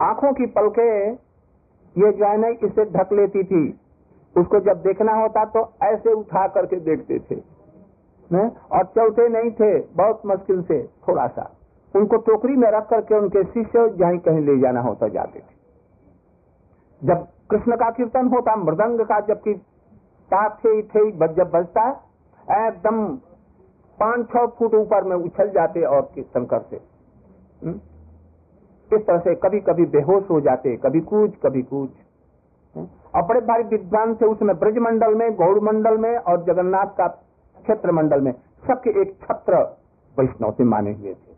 आँखों की पलके, ये जो है ना, इसे ढक लेती थी उसको जब देखना होता तो ऐसे उठा करके देखते थे, ने? और चौथे नहीं थे, बहुत मुश्किल से थोड़ा सा उनको टोकरी में रख करके उनके शिष्य जहाँ कहीं ले जाना होता, जाते थे जब कृष्ण का कीर्तन होता, मृदंग का जबकि थे थे, जब बजता, एकदम पाँच छह फुट ऊपर में उछल जाते और कीर्तन करते हम्म? इस तरह से कभी कभी बेहोश हो जाते, कभी कूच, कभी हम्म? और बड़े भारी विद्वान थे उसमें ब्रज मंडल में गौड़ मंडल में और जगन्नाथ का क्षेत्र मंडल में। सबके एक छत्र वैष्णव से माने हुए थे।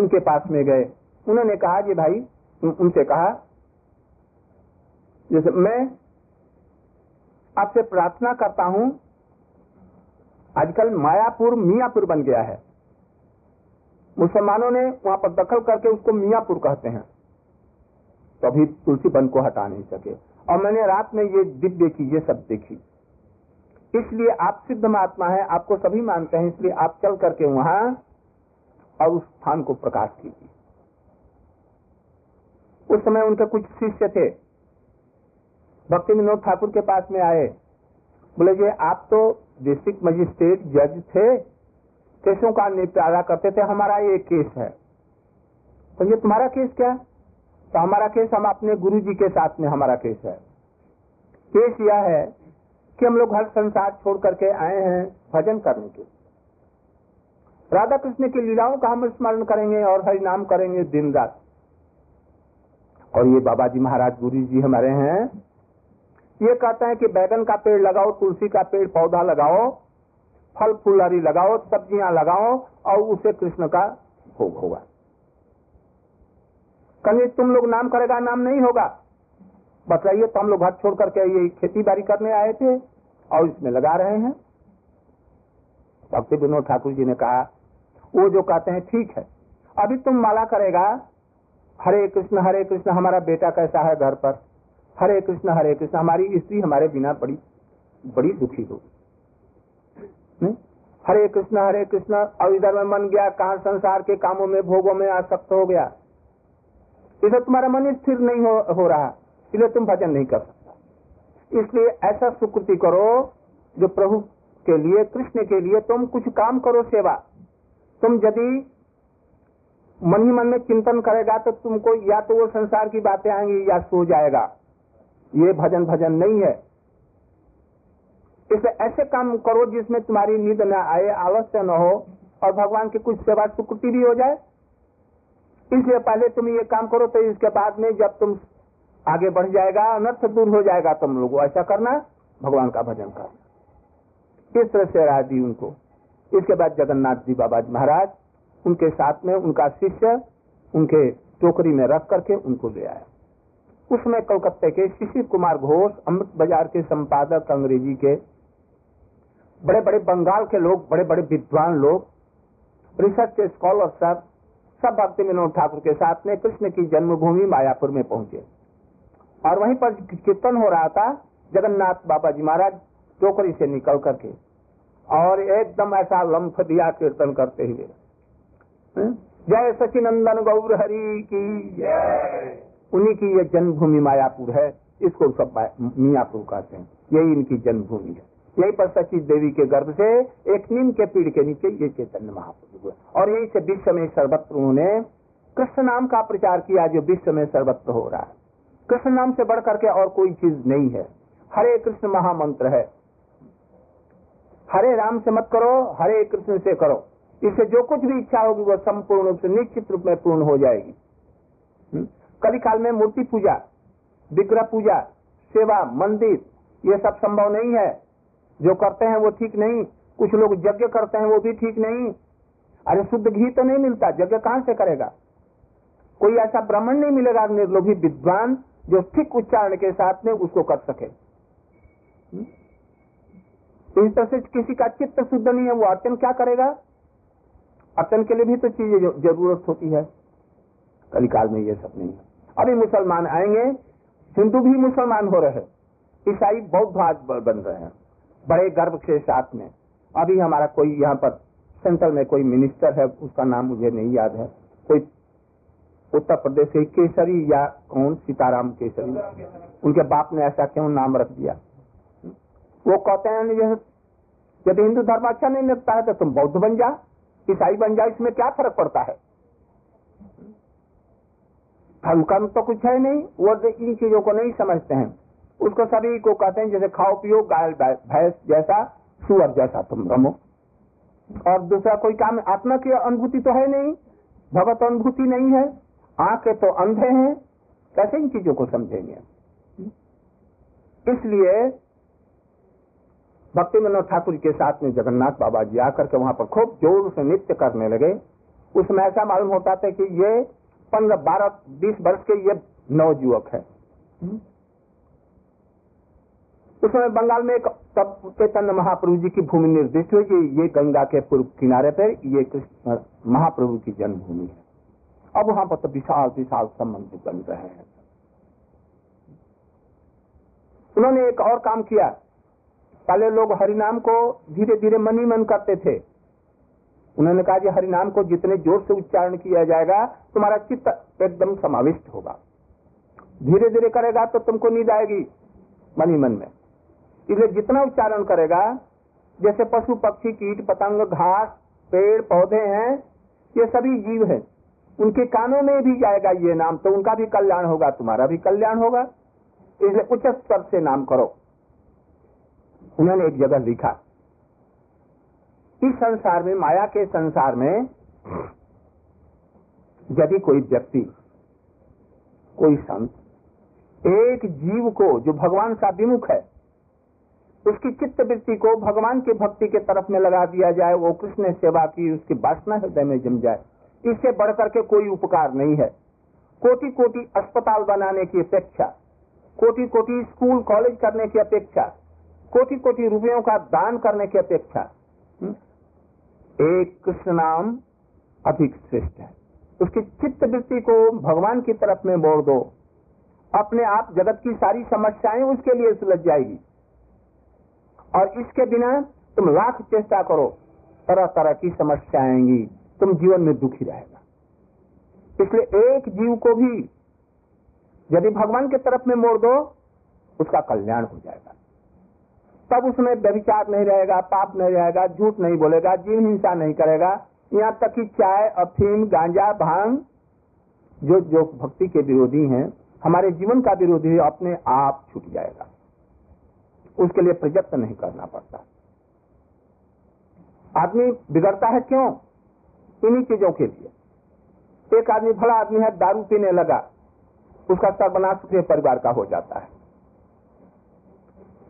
उनके पास में गए। उन्होंने कहा, जी भाई उनसे कहा, जैसे मैं आपसे प्रार्थना करता हूँ, आजकल मायापुर मियापुर बन गया है। मुसलमानों ने वहाँ पर दखल करके उसको मियापुर कहते हैं। तो अभी तुलसी बन को हटा नहीं सके। और मैंने रात में ये दिव्य की ये सब देखी। इसलिए आप सिद्ध महात्मा है, आपको सभी मानते हैं, इसलिए आप चल करके वहाँ और उस स्थान को प्रकाश कीजिए। उस समय उनके कुछ शिष्य थे। भक्ति विनोद ठाकुर के पास में आए। बोले जी आप तो डिस्ट्रिक्ट मजिस्ट्रेट जज थे केसों का निपटारा करते थे, हमारा ये केस है। तो ये तुम्हारा केस क्या? है तो हमारा केस हम अपने गुरु जी के साथ में हमारा केस है। केस यह है कि हम लोग हर संसार छोड़ करके आए हैं भजन करने के राधा कृष्ण की लीलाओं का हम स्मरण करेंगे और हरि नाम करेंगे दिन रात। और ये बाबा जी महाराज गुरु जी हमारे हैं। ये कहते हैं कि बैगन का पेड़ लगाओ, तुलसी का पेड़ पौधा लगाओ फल फुलहरी लगाओ, सब्ज़ियाँ लगाओ, और उसे कृष्ण का भोग होगा। कहीं तुम लोग नाम करेगा, नाम नहीं होगा। बताइए तो हम लोग घर छोड़ करके ये खेती बाड़ी करने आए थे, और इसमें लगा रहे हैं। भक्ति विनोद ठाकुर जी ने कहा, वो जो कहते हैं, ठीक है। अभी तुम माला करेगा, हरे कृष्ण हरे कृष्ण, हमारा बेटा कैसा है घर पर? हरे कृष्ण हरे कृष्ण, हमारी स्त्री हमारे बिना बड़ी बड़ी दुखी होगी। हरे कृष्ण हरे कृष्ण और इधर में मन गया कहा संसार के कामों में भोगों में आसक्त हो गया? इधर तुम्हारा मन स्थिर नहीं हो, हो रहा इसलिए तुम भजन नहीं कर सकता। इसलिए ऐसा सुकृति करो जो प्रभु के लिए कृष्ण के लिए तुम कुछ काम करो सेवा। तुम यदि मन ही मन में चिंतन करेगा तो तुमको या तो वो संसार की बातें आएँगी या सो जाएगा। ये भजन भजन नहीं है। इसलिए ऐसे काम करो जिसमें तुम्हारी नींद न आए, आलस्य न हो और भगवान की कुछ सेवा सुकृति भी हो जाए। इसलिए पहले तुम ये काम करो तो इसके बाद में जब तुम आगे बढ़ जाएगा, अनर्थ दूर हो जाएगा, तुम लोग ऐसा करना, भगवान का भजन करना। इस तरह से राह दी उनको। इसके बाद जगन्नाथ जी बाबा जी महाराज, उनके साथ में उनका शिष्य उनके टोकरी में रख करके उनको ले आया उसमें कलकत्ते के शिशिर कुमार घोष, अमृत बाज़ार के संपादक अंग्रेज़ी के बड़े बड़े बंगाल के लोग बड़े बड़े विद्वान लोग रिसर्च स्कॉलर सब सब भक्ति विनोद ठाकुर के साथ में कृष्ण की जन्मभूमि मायापुर में पहुँचे। और वहीं पर कीर्तन हो रहा था, जगन्नाथ बाबा जी महाराज टोकरी से निकल करके। और एकदम ऐसा लम्फ दिया कीर्तन करते हुए। जय सचिनंदन गौर हरि की उन्हीं की ये जन्मभूमि मायापुर है, इसको सब मियापुर कहते हैं। यही इनकी जन्मभूमि है। यही पर सची देवी के गर्भ से, एक नीम के पीड़ के नीचे ये चैतन्य महापुरुष हुए और यही से विश्व में सर्वत्र उन्होंने कृष्ण नाम का प्रचार किया जो विश्व में सर्वत्र हो रहा है। कृष्ण नाम से बढ़ करके और कोई चीज़ नहीं है। हरे कृष्ण महामंत्र है। हरे राम से मत करो, हरे कृष्ण से करो। इससे जो कुछ भी इच्छा होगी वो संपूर्ण रूप से निश्चित रूप में पूर्ण हो जाएगी। हम्म? कली काल में मूर्ति पूजा, विग्रह पूजा, सेवा, मंदिर, ये सब संभव नहीं है। जो करते हैं वो ठीक नहीं। कुछ लोग यज्ञ करते हैं वो भी ठीक नहीं। अरे शुद्ध घी तो नहीं मिलता, यज्ञ कहाँ से करेगा? कोई ऐसा ब्राह्मण नहीं मिलेगा, निर्लोभी विद्वान जो ठीक उच्चारण के साथ में उसको कर सके। इस तरह से किसी का चित्त शुद्ध नहीं है, वो अर्चन क्या करेगा? अर्चन के लिए भी तो चीज़ें ज़रूरत होती है। कलिकाल में ये सब नहीं है। अभी मुसलमान आएँगे हिंदू भी मुसलमान हो रहे ईसाई बौद्ध आज बन रहे हैं। बड़े गर्व के साथ में। अभी हमारा कोई यहाँ पर सेंट्रल में कोई मिनिस्टर है, उसका नाम मुझे नहीं याद है। कोई उत्तर प्रदेश के केसरी या कौन? सीताराम केसरी। उनके बाप ने ऐसा क्यों नाम रख दिया? वो कहते हैं यदि हिंदू धर्म अच्छा नहीं लगता है तो तुम बौद्ध बन जा ईसाई बन जा इसमें क्या फ़र्क पड़ता है? धर्म कर्म तो कुछ है नहीं, वो इन चीज़ों को नहीं समझते हैं। उसको सभी को कहते हैं, जैसे खाओ, पियो गाय भैंस जैसा, सुअर जैसा तुम रमो। और दूसरा कोई काम, आत्मा की अनुभूति तो है नहीं, भगवत अनुभूति नहीं है, आँखें तो अंधे हैं, कैसे इन चीज़ों को समझेंगे? इसलिए भक्ति मनोहर ठाकुर के साथ में जगन्नाथ बाबा जी आकर के वहाँ पर खूब ज़ोर से नृत्य करने लगे। उसमें ऐसा मालूम होता था कि ये पंद्रह, बारह, बीस वर्ष के ये नवजुवक है। उस समय बंगाल में एक तब चैतन्य महाप्रभु जी की भूमि निर्दिष्ट हुई कि ये गंगा के पूर्व किनारे पर ये कृष्ण महाप्रभु की जन्मभूमि है। अब वहाँ पर तो विशाल विशाल संबंध बन रहे हैं। उन्होंने एक और काम किया। पहले लोग हरिनाम को धीरे धीरे मनी मन करते थे। उन्होंने कहा कि हरिनाम को जितने ज़ोर से उच्चारण किया जाएगा, तुम्हारा चित्त एकदम समाविष्ट होगा। धीरे धीरे करेगा तो तुमको नींद आएगी मनी मन में। इसलिए जितना उच्चारण करेगा, जैसे पशु, पक्षी, कीट, पतंग, घास, पेड़, पौधे हैं, ये सभी जीव हैं। उनके कानों में भी जाएगा ये नाम तो उनका भी कल्याण होगा, तुम्हारा भी कल्याण होगा। इसलिए उच्च स्तर से नाम करो। उन्होंने एक जगह लिखा, इस संसार में, माया के संसार में, यदि कोई व्यक्ति, कोई संत, एक जीव को, जो भगवान का विमुख है उसकी चित्त वृत्ति को भगवान की भक्ति के तरफ़ में लगा दिया जाए वो कृष्ण सेवा की उसकी वासना हृदय में जम जाए। इससे बढ़कर के कोई उपकार नहीं है। कोटि कोटि अस्पताल बनाने की अपेक्षा कोटि कोटि स्कूल कॉलेज करने की अपेक्षा कोटि कोटि रुपयों का दान करने की अपेक्षा हम्म, एक कृष्ण नाम अधिक श्रेष्ठ है। उसकी चित्त वृत्ति को भगवान की तरफ़ में मोड़ दो। अपने आप जगत की सारी समस्याएँ उसके लिए सुलझ जाएगी। और इसके बिना तुम लाख चेष्टा करो, तरह तरह की समस्या आएँगी, तुम जीवन में दुखी रहेगा। इसलिए एक जीव को भी यदि भगवान के तरफ़ में मोड़ दो, उसका कल्याण हो जाएगा। तब उसमें व्यभिचार नहीं रहेगा, पाप नहीं रहेगा, झूठ नहीं बोलेगा, जीव हिंसा नहीं करेगा। यहाँ तक कि चाय, अफीम, गांजा, भाँग, जो जो भक्ति के विरोधी हैं, हमारे जीवन का विरोधी अपने आप छूट जाएगा। उसके लिए प्रयत्न नहीं करना पड़ता। आदमी बिगड़ता है क्यों? इन्हीं चीज़ों के लिए। एक आदमी भला आदमी है दारू पीने लगा उसका सर्वनाश उसके परिवार का हो जाता है।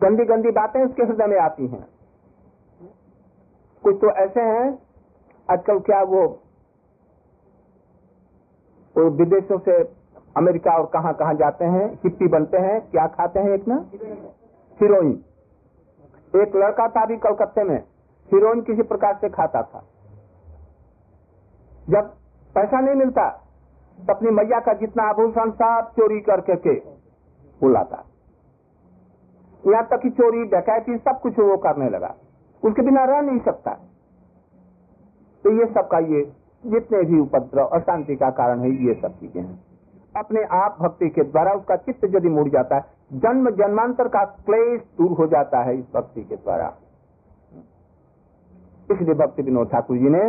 गंदी गंदी बातें उसके हृदय में आती हैं। कुछ तो ऐसे हैं आजकल क्या वो, वो विदेशों से अमेरिका और कहाँ कहाँ जाते हैं हिप्पी बनते हैं क्या खाते हैं एक ना? हीरोइन एक लड़का था अभी कलकत्ते में। हीरोइन किसी प्रकार से खाता था। जब पैसा नहीं मिलता तो अपनी मैया का जितना आभूषण सब चोरी करके के यहाँ तक कि चोरी, डकैती, सब कुछ वो करने लगा। उसके बिना रह नहीं सकता। तो ये सब का ये, जितने भी उपद्रव, अशांति का कारण है, ये सब चीज़ें हैं। अपने आप भक्ति के द्वारा उसका चित्त यदि मुड़ जाता है जन्म जन्मांतर का क्लेश दूर हो जाता है इस भक्ति के द्वारा। इसलिए भक्ति विनोद ठाकुर जी ने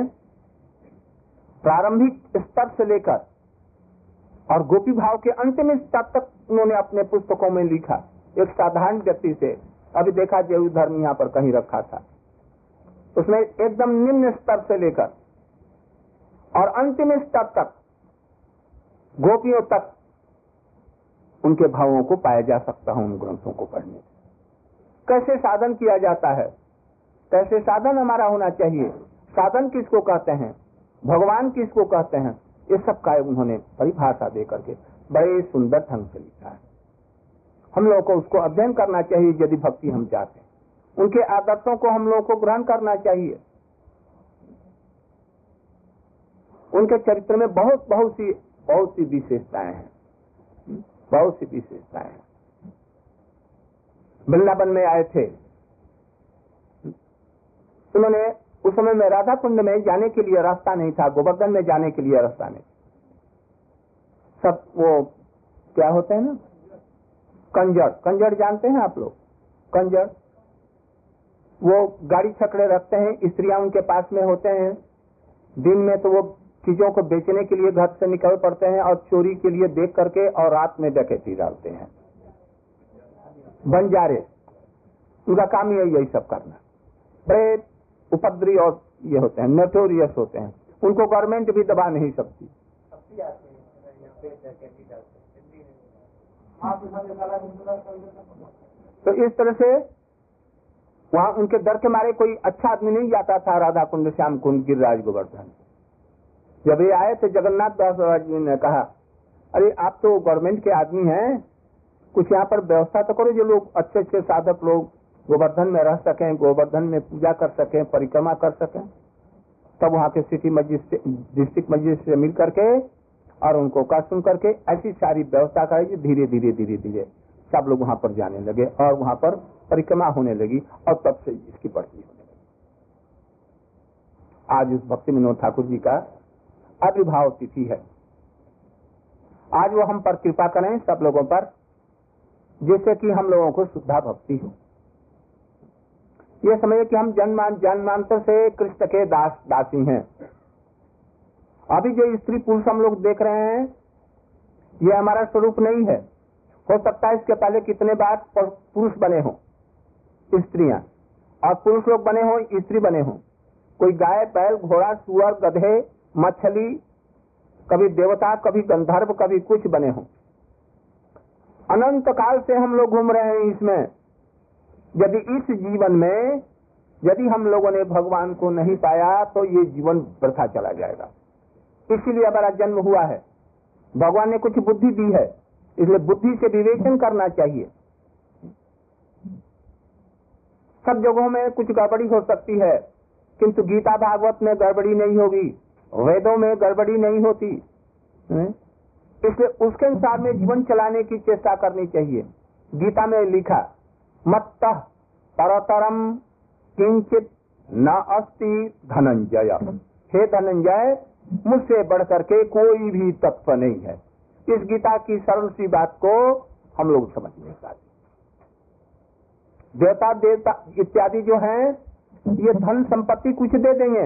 प्रारंभिक स्तर से लेकर और गोपी भाव के अंतिम स्तर तक उन्होंने अपने पुस्तकों में लिखा। एक साधारण व्यक्ति से, अभी देखा जैव धर्म यहाँ पर कहीं रखा था। उसमें एकदम निम्न स्तर से लेकर और अंतिम स्तर तक गोपियों तक उनके भावों को पाया जा सकता है, उन ग्रंथों को पढ़ने। कैसे साधन किया जाता है? कैसे साधन हमारा होना चाहिए? साधन किसको कहते हैं? भगवान किसको कहते हैं? ये सब का उन्होंने परिभाषा दे करके बड़े सुंदर ढंग से लिखा है। हम लोगों को उसको अध्ययन करना चाहिए, यदि भक्ति हम चाहते हैं। उनके आदर्शों को हम लोगों को ग्रहण करना चाहिए। उनके चरित्र में बहुत बहुत सी बहुत सी विशेषताएँ हैं। बहुत सी विशेषताएँ वृंदावन में आए थे। उन्होंने उस समय में राधा कुंड में जाने के लिए रास्ता नहीं था, गोवर्धन में जाने के लिए रास्ता नहीं सब वो क्या होते हैं ना? कंजर। कंजर जानते हैं आप लोग? कंजर। वो गाड़ी छकड़े रखते हैं, स्त्रियाँ उनके पास में होते हैं। दिन में तो वो चीज़ों को बेचने के लिए घर से निकल पड़ते हैं और चोरी के लिए देख करके और रात में डकैती डालते हैं। बंजारे। उनका काम यही यही सब करना। बड़े उपद्री और ये होते हैं नोटोरियस होते हैं। उनको गवर्नमेंट भी दबा नहीं सकती। तो इस तरह से वहाँ उनके डर के मारे कोई अच्छा आदमी नहीं जाता था राधा कुंड श्याम कुंड गिरिराज गोवर्धन। जब ये आए थे जगन्नाथ दास जी ने कहा, अरे, आप तो गवर्नमेंट के आदमी हैं। कुछ यहाँ पर व्यवस्था तो करो जो लोग अच्छे अच्छे साधक लोग गोवर्धन में रह सकें, गोवर्धन में पूजा कर सकें, परिक्रमा कर सकें। तब वहाँ के सिटी मस्जिद डिस्ट्रिक्ट मजिस्ट्रेट से मिल करके और उनको का सुन करके ऐसी सारी व्यवस्था करेगी धीरे धीरे धीरे धीरे सब लोग वहाँ पर जाने लगे और वहाँ पर परिक्रमा होने लगी और तब से इसकी बढ़ती होने लगी। आज उस भक्ति विनोद ठाकुर जी का आविर्भाव तिथि है। आज वो हम पर कृपा करें सब लोगों पर जिससे कि हम लोगों को शुद्धा भक्ति हो। ये समझे कि हम जन्मान, जन्मांतर से कृष्ण के दास, दासी हैं। अभी जो स्त्री पुरुष हम लोग देख रहे हैं, ये हमारा स्वरूप नहीं है। हो सकता है इसके पहले कितने बार पुरुष बने हो, स्त्रियाँ। और पुरुष लोग बने हो, स्त्री बने हो। कोई गाय, बैल, घोड़ा, सुअर, गधे मछली कभी देवता, कभी गंधर्व, कभी कुछ बने हो। अनंत काल से हम लोग घूम रहे हैं इसमें। यदि इस जीवन में, यदि हम लोगों ने भगवान को नहीं पाया तो ये जीवन वृथा चला जाएगा। इसीलिए हमारा जन्म हुआ है। भगवान ने कुछ बुद्धि दी है, इसलिए बुद्धि से विवेचन करना चाहिए। सब जगहों में कुछ गड़बड़ी हो सकती है, किंतु गीता भागवत में गड़बड़ी नहीं होगी। वेदों में गड़बड़ी नहीं होती। इसलिए उसके अनुसार में जीवन चलाने की चेष्टा करनी चाहिए। गीता में लिखा मत परतरम किंचित न अस्ति धनंजय। हे धनंजय, मुझसे बढ़कर के कोई भी तत्व नहीं है। इस गीता की सरल सी बात को हम लोग समझ नहीं पाते देवता देवता इत्यादि जो हैं, ये धन संपत्ति कुछ दे देंगे।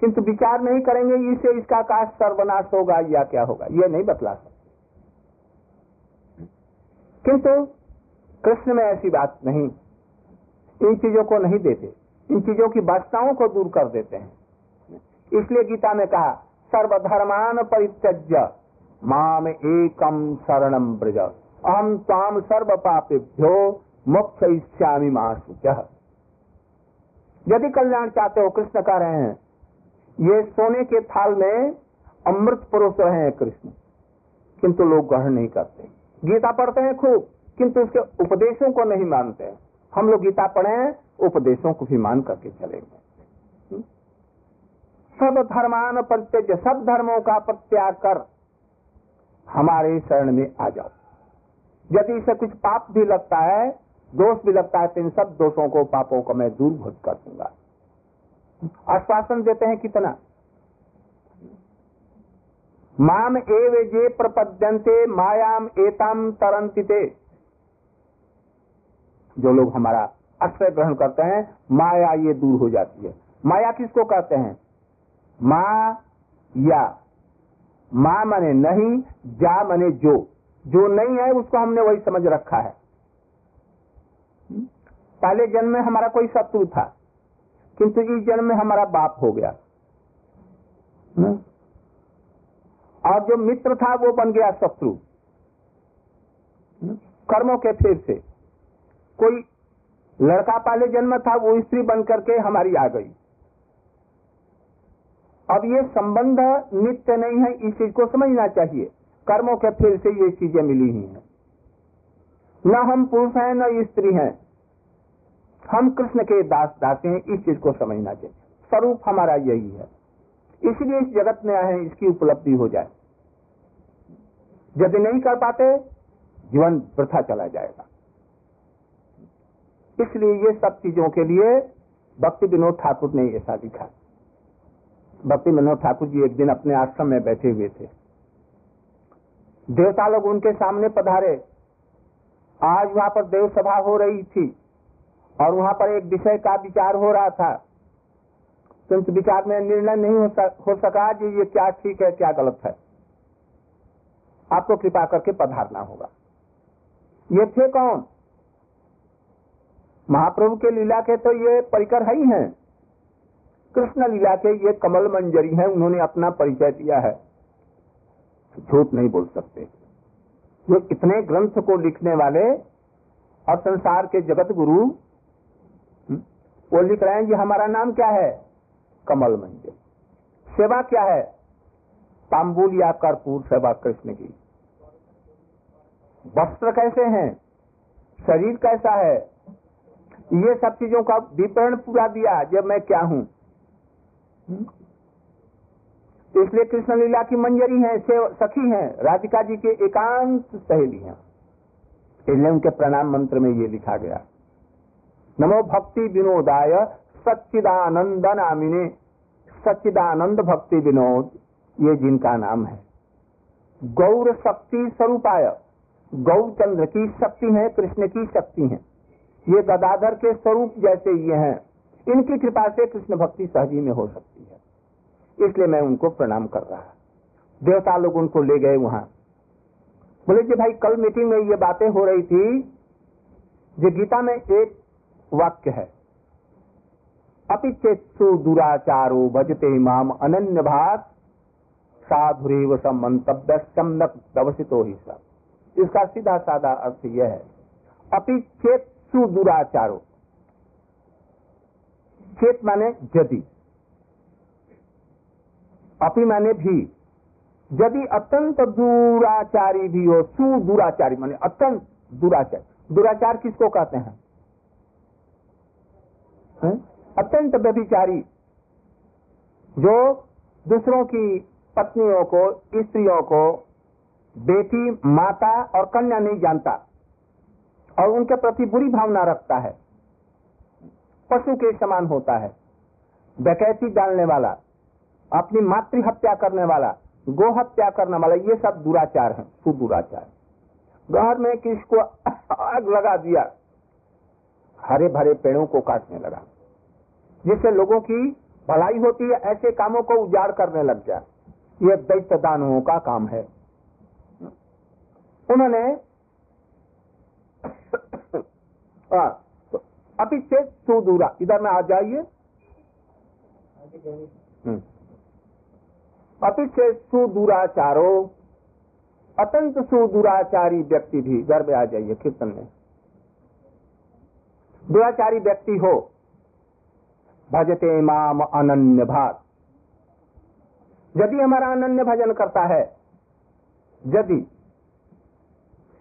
किंतु विचार नहीं करेंगे इससे इसका काश सर्वनाश होगा, या क्या होगा? यह नहीं बतला सकते। किंतु कृष्ण में ऐसी बात नहीं। इन चीज़ों को नहीं देते। इन चीज़ों की वास्तवों को दूर कर देते हैं। इसलिए गीता में कहा, सर्वधर्मान परित्यज्य, माम एकम शरणम ब्रज। अहम ताम सर्व पापेभ्यो मोक्ष इच्छामी यदि कल्याण चाहते हो, कृष्ण कह रहे हैं ये सोने के थाल में अमृत पुरुष हैं कृष्ण। किंतु लोग ग्रहण नहीं करते। गीता पढ़ते हैं खूब, किंतु उसके उपदेशों को नहीं मानते हम लोग गीता पढ़े हैं, उपदेशों को भी मान करके चलेंगे। सब धर्मान प्रत्यज सब धर्मों का प्रत्याग कर हमारे शरण में आ जाओ। यदि इसे कुछ पाप भी लगता है, दोष भी लगता है तो इन सब दोषों को, पापों को मैं दूर भूत कर दूँगा। आश्वासन देते हैं कितना? माम एव जे प्रपद्यंते मायाम एताम तरंतिते जो लोग हमारा आश्रय ग्रहण करते हैं, माया ये दूर हो जाती है। माया किसको कहते हैं? मा या। माँ मने नहीं, जा मने जो। जो नहीं है, उसको हमने वही समझ रखा है। पहले जन्म में हमारा कोई शत्रु था। किंतु इस जन्म में हमारा बाप हो गया। और जो मित्र था, वो बन गया शत्रु। कर्मों के फेर से। कोई लड़का पहले जन्म था, वो स्त्री बन करके हमारी आ गई। अब ये संबंध नित्य नहीं है, इस चीज़ को समझना चाहिए। कर्मों के फिर से ये चीज़ें मिली ही हैं। न हम पुरुष हैं, न स्त्री हैं। हम कृष्ण के दास दासे हैं, इस चीज़ को समझना चाहिए। स्वरूप हमारा यही है। इसलिए इस जगत में आए हैं, इसकी उपलब्धि हो जाए। यदि नहीं कर पाते, जीवन वृथा चला जाएगा। इसलिए ये सब चीज़ों के लिए भक्ति विनोद ठाकुर ने ऐसा लिखा। भक्ति विनोद ठाकुर जी एक दिन अपने आश्रम में बैठे हुए थे। देवता लोग उनके सामने पधारे। आज वहाँ पर देव सभा हो रही थी। और वहाँ पर एक विषय का विचार हो रहा था। किंतु विचार में निर्णय नहीं हो, सक, कि ये क्या ठीक है क्या गलत है। आपको कृपा करके पधारना होगा। ये थे कौन? महाप्रभु के लीला के तो ये परिकर है ही हैं। कृष्ण लीला के ये कमल मंजरी हैं उन्होंने अपना परिचय दिया है। झूठ नहीं बोल सकते। जो इतने ग्रंथ को लिखने वाले और संसार के जगत गुरु वो लिख रहे हैं कि हमारा नाम क्या है? कमल मंजरी सेवा क्या है? तांबुल या कर्पूर, सेवा कृष्ण की वस्त्र कैसे हैं? शरीर कैसा है? ये सब चीज़ों का विवरण पूरा दिया, जब मैं क्या हूँ? हम्म? इसलिए कृष्ण लीला की मंजरी है सखी हैं, राधिका जी के एकांत सहेली हैं। इसलिए उनके प्रणाम मंत्र में ये लिखा गया। नमो भक्ति विनोदाय सच्चिदानंद नामिने सच्चिदानंद भक्ति विनोद, ये जिनका नाम है। गौर शक्ति स्वरूपाय गौचंद्र की शक्ति है, कृष्ण की शक्ति है। ये गदाधर के स्वरूप जैसे ये हैं, इनकी कृपा से कृष्ण भक्ति सहजी में हो सकती है। इसलिए मैं उनको प्रणाम कर रहा देवता लोग उनको ले गए वहाँ। बोले जी भाई, कल मीटिंग में ये बातें हो रही थी, जो गीता में एक वाक्य है। अपिचेत्सु दुराचारो भजते माम अनन्य भात साधुरेव समंतव्य सम्यक दवसितो ही सब इसका सीधा साधा अर्थ यह है। अपिचेत सुदुराचारो चेत माने यदि। अपी माने भी। यदि अत्यंत दुराचारी भी हो सुदुराचारी माने अत्यंत दुराचार। दुराचार किसको कहते है? अत्यंत व्यभिचारी। जो दूसरों की पत्नियों को, स्त्रियों को बेटी, माता और कन्या नहीं जानता और उनके प्रति बुरी भावना रखता है, पशु के समान होता है, डकैती डालने वाला, अपनी मातृ हत्या करने वाला गो हत्या करने वाला, ये सब दुराचार है, सुदुराचार। घर में किसको आग लगा दिया हरे भरे पेड़ों को काटने लगा, जिससे लोगों की भलाई होती है, ऐसे कामों को उजाड़ करने लग गया। ये दैत्य दानवों का काम है। उन्होंने अभी से सुदूरा, इधर में आ जाइए। हम्म। अति से सुदूराचारो, अत्यंत सुदूराचारी व्यक्ति भी घर में आ जाइए, कीर्तन में। दुराचारी व्यक्ति हो। भजते माम अनन्य भाग। यदि हमारा अनन्य भजन करता है, यदि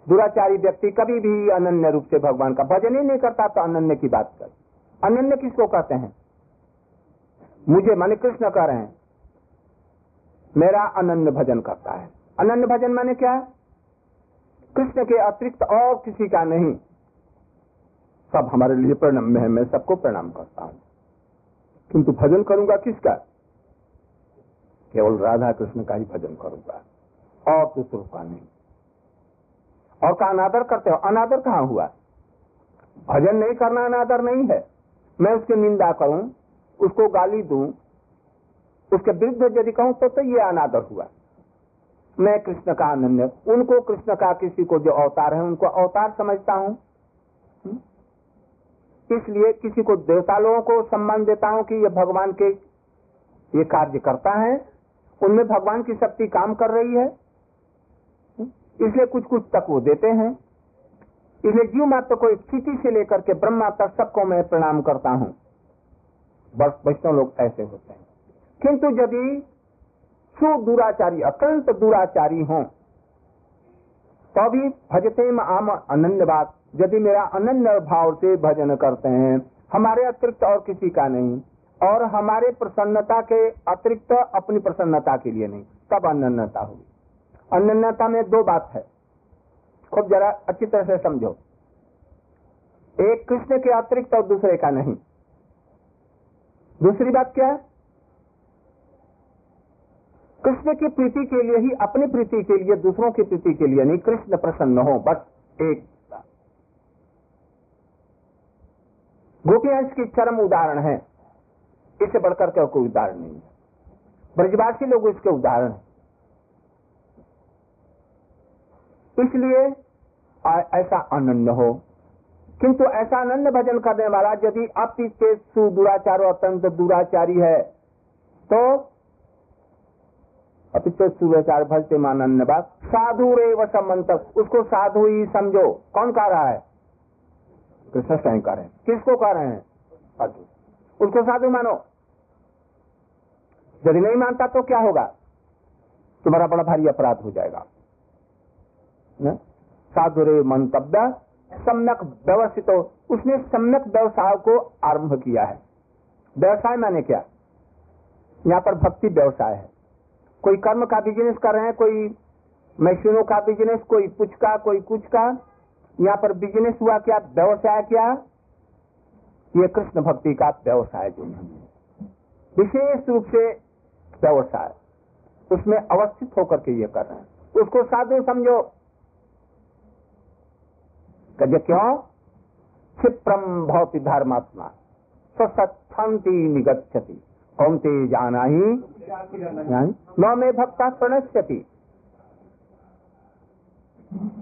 दुराचारी व्यक्ति कभी भी अनन्य रूप से भगवान का भजन ही नहीं करता तो अनन्य की बात कर। अनन्य किसको कहते हैं? मुझे माने कृष्ण कह रहे हैं। मेरा अनन्य भजन करता है। अनन्य भजन माने क्या? कृष्ण के अतिरिक्त और किसी का नहीं। सब हमारे लिए प्रणाम है मैं सबको प्रणाम करता हूँ। किंतु भजन करूँगा किसका? केवल राधा कृष्ण का ही भजन करूँगा। और दूसरों का नहीं। और का अनादर करते हो? अनादर कहाँ हुआ? भजन नहीं करना अनादर नहीं है। मैं उसकी निंदा करूँ उसको गाली दूँ उसके विरुद्ध यदि कहूँ तो, तो ये अनादर हुआ। मैं कृष्ण का अनन्य उनको कृष्ण का किसी को जो अवतार है उनको अवतार समझता हूँ? इसलिए किसी को देवता लोगों को सम्मान देता हूँ कि ये भगवान के ये कार्य करता है, उनमें भगवान की शक्ति काम कर रही है। इसलिए कुछ कुछ तक वो देते हैं। इसलिए जीव मात्र को स्थिति से लेकर के ब्रह्मा तक सबको मैं प्रणाम करता हूँ। बस वैष्णव लोग ऐसे होते हैं। किंतु यदि सुदुराचारी, अत्यंत दुराचारी हो तो भी भजते में आम अनन्य बात यदि मेरा अनन्य भाव से भजन करते हैं, हमारे अतिरिक्त और किसी का नहीं, और हमारे प्रसन्नता के अतिरिक्त अपनी प्रसन्नता के लिए नहीं, तब अनन्यता होगी। अनन्यता में दो बात है। खूब जरा अच्छी तरह से समझो। एक कृष्ण के अतिरिक्त और दूसरे का नहीं। दूसरी बात क्या है? कृष्ण की प्रीति के लिए ही, अपनी प्रीति के लिए, दूसरों की प्रीति के लिए नहीं, कृष्ण प्रसन्न हो, बस एक गोपीहंस की चरम उदाहरण है। इससे बढ़कर के कोई उदाहरण नहीं है? ब्रजवासी लोग इसके उदाहरण है। इसलिए ऐसा अनन्य हो। किंतु ऐसा अनन्य भजन करने वाला यदि अपि सु दुराचार अत्यंत दुराचारी है तो अपिचेत सुराचार भजते बात। साधु रे व उसको साधु ही समझो। कौन कह रहा है? कृष्ण स्वयं कह रहे हैं। किसको कह रहे हैं? साधु उसको साधु मानो। यदि नहीं मानता तो क्या होगा? तुम्हारा बड़ा भारी अपराध हो जाएगा। साधु रे मंतव्य, सम्यक व्यवस्थित उसने सम्यक व्यवसाय को आरंभ किया है। व्यवसाय माने क्या? यहाँ पर भक्ति व्यवसाय है। कोई कर्म का बिज़नेस कर रहे हैं, कोई मशीनों का बिज़नेस कोई कुछ का, कोई कुछ का यहाँ पर बिज़नेस हुआ क्या व्यवसाय क्या? ये कृष्ण भक्ति का व्यवसाय जो है। विशेष रूप से व्यवसाय। उसमें अवस्थित होकर के ये कर रहे हैं। उसको साधु समझो। कहे क्यों? क्षिप्रम भवती धर्मात्मा। स्वसत्थंति निगछति कौमते जाना ही न में भक्ता प्रणश्यति।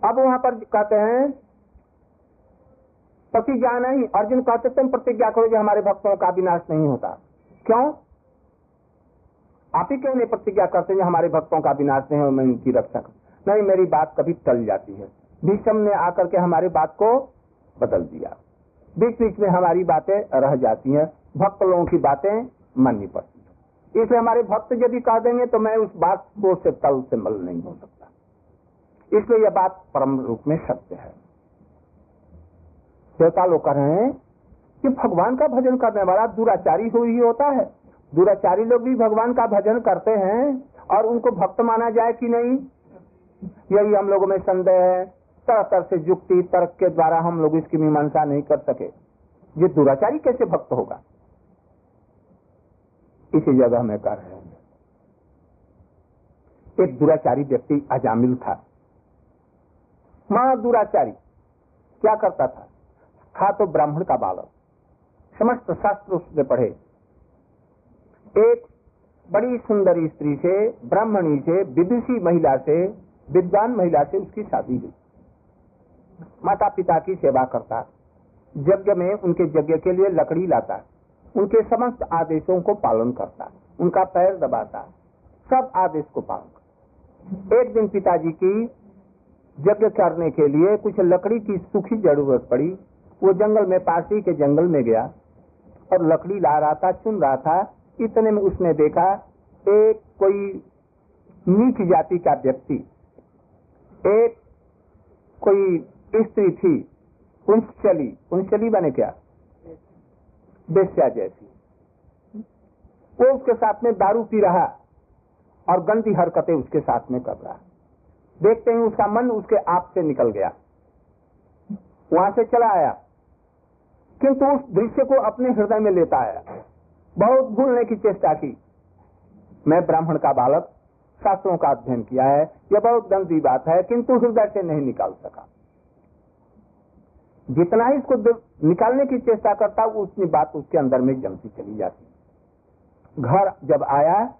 अब वहाँ पर कहते हैं पति जाना ही अर्जुन कहते, तुम प्रतिज्ञा करो जो हमारे भक्तों का विनाश नहीं होता। क्यों? आप ही क्यों नहीं प्रतिज्ञा करते जो हमारे भक्तों का विनाश नहीं हो, मैं इनकी रक्षा कर? नहीं, मेरी बात कभी टल जाती है। भीषम ने आकर के हमारी बात को बदल दिया। बीच बीच में हमारी बातें रह जाती हैं। भक्त लोगों की बातें माननी पड़ती है। इसलिए हमारे भक्त यदि कह देंगे तो मैं उस बात को से तल से मल नहीं हो सकता। इसलिए यह बात परम रूप में सत्य है। देवता लोग कह रहे हैं कि भगवान का भजन करने वाला दुराचारी हुई ही होता है। दुराचारी लोग भी भगवान का भजन करते हैं और उनको भक्त माना जाए कि नहीं? यही हम लोगों में संदेह है। तरह तरह से युक्ति, तर्क के द्वारा हम लोग इसकी मीमांसा नहीं कर सके। ये दुराचारी कैसे भक्त होगा? इसी जगह में कर रहे हैं। एक दुराचारी व्यक्ति अजामिल था। महा दुराचारी क्या करता था? था तो ब्राह्मण का बालक। समस्त शास्त्र उसने पढ़े। एक बड़ी सुंदर स्त्री से, ब्राह्मणी से, विदुषी महिला से, विद्वान महिला से उसकी शादी हुई। माता पिता की सेवा करता, यज्ञ में उनके यज्ञ के लिए लकड़ी लाता, उनके समस्त आदेशों को पालन करता, उनका पैर दबाता, सब आदेश को पालन करता। एक दिन पिताजी की यज्ञ करने के लिए कुछ लकड़ी की सूखी ज़रूरत पड़ी वो जंगल में पासी के जंगल में गया और लकड़ी ला रहा था, चुन रहा था। इतने में उसने देखा, एक कोई नीच जाति का व्यक्ति, एक कोई स्त्री थी पुंचली पुंचली बने क्या? बेस्या जैसी। वो उसके साथ में दारू पी रहा और गंदी हरकतें उसके साथ में कर रहा। देखते ही उसका मन उसके आप से निकल गया। वहाँ से चला आया। किंतु उस दृश्य को अपने हृदय में लेता है। बहुत भूलने की चेष्टा की। मैं ब्राह्मण का बालक, शास्त्रों का अध्ययन किया है, यह बहुत गंदी बात है, किंतु हृदय से नहीं निकाल सका। जितना ही इसको निकालने की चेष्टा करता, उतनी बात उसके अंदर में जमती चली जाती। घर जब आया,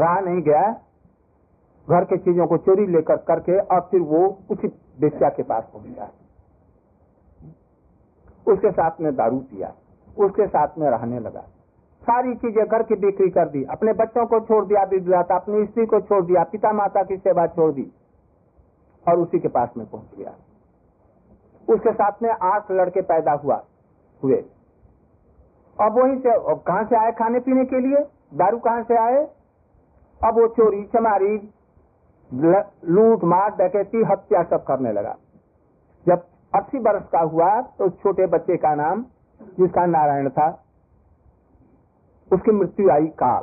रहा नहीं गया, घर के चीज़ों को चोरी लेकर करके, और फिर वो उसी बेस्या के पास पहुँच गया। उसके साथ में दारू पिया, उसके साथ में रहने लगा। सारी चीज़ें घर की बिक्री कर दी, अपने बच्चों को छोड़ दिया विद्याता अपनी स्त्री को छोड़ दिया पिता माता की सेवा छोड़ दी, और उसी के पास में पहुँच गया। उसके साथ में आठ लड़के पैदा हुआ, हुए। अब वहीं से कहाँ से आए खाने पीने के लिए? दारू कहाँ से आए? अब वो चोरी चमारी लूट, मार, डकैती, हत्या सब करने लगा। जब अस्सी वर्ष का हुआ तो छोटे बच्चे का नाम, जिसका नारायण था, उसकी मृत्यु आई काल।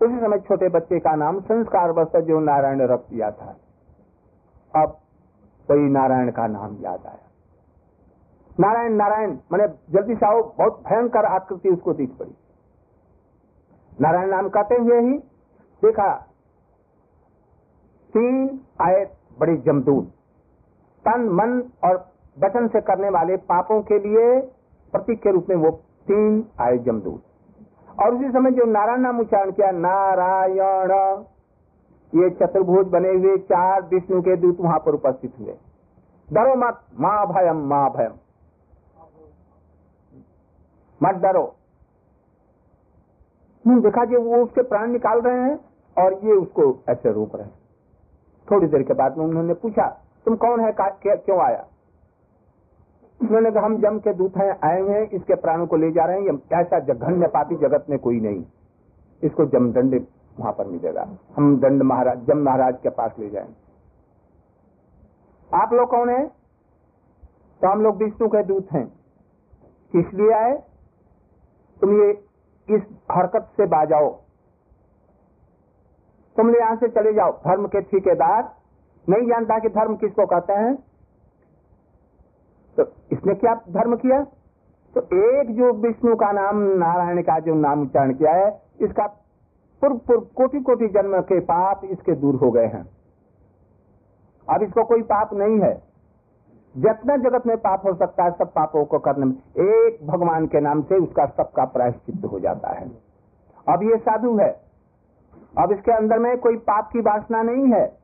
उसी समय छोटे बच्चे का नाम संस्कार वस्त जो नारायण रख दिया था। अब वही नारायण का नाम याद आया। नारायण नारायण, मैंने जल्दी से आओ, बहुत भयंकर आकृति उसको दिख पड़ी। नारायण नाम कहते हुए ही देखा, तीन आए बड़े जमदूत तन, मन और वचन से करने वाले पापों के लिए प्रतीक के रूप में वो तीन आए जमदूत और उसी समय जो नारायण नाम उच्चारण किया, नारायण, ये चतुर्भुज बने हुए चार विष्णु के दूत वहाँ पर उपस्थित हुए। डरो मत, माँ भयम माँ भयम। मत डरो। देखा कि वो उसके प्राण निकाल रहे हैं और ये उसको ऐसे रोक रहे हैं। थोड़ी देर के बाद में उन्होंने पूछा तुम कौन है? क्यों आया? उन्होंने कहा, हम जम के दूत हैं, आए हुए हैं, इसके प्राणों को ले जा रहे हैं ऐसा जघन्य पापी जगत में कोई नहीं। इसको जम दंड वहाँ पर मिलेगा। हम दंड महाराज, जम महाराज के पास ले जाएँगे। आप लोग कौन है? तो हम लोग विष्णु के दूत हैं। किस लिए आए? तुम ये, इस हरकत से बाजाओ। तुम यहाँ से चले जाओ, धर्म के ठेकेदार। नहीं जानता कि धर्म किसको कहते हैं। तो इसने क्या धर्म किया? तो एक जो विष्णु का नाम, नारायण का जो नाम उच्चारण किया है, इसका पूर्व पूर्व कोटि कोटि जन्म के पाप इसके दूर हो गए हैं। अब इसको कोई पाप नहीं है। जितना जगत में पाप हो सकता है, सब पापों को करने में एक भगवान के नाम से उसका सबका प्रायश्चित हो जाता है। अब ये साधु है। अब इसके अंदर में कोई पाप की वासना नहीं है।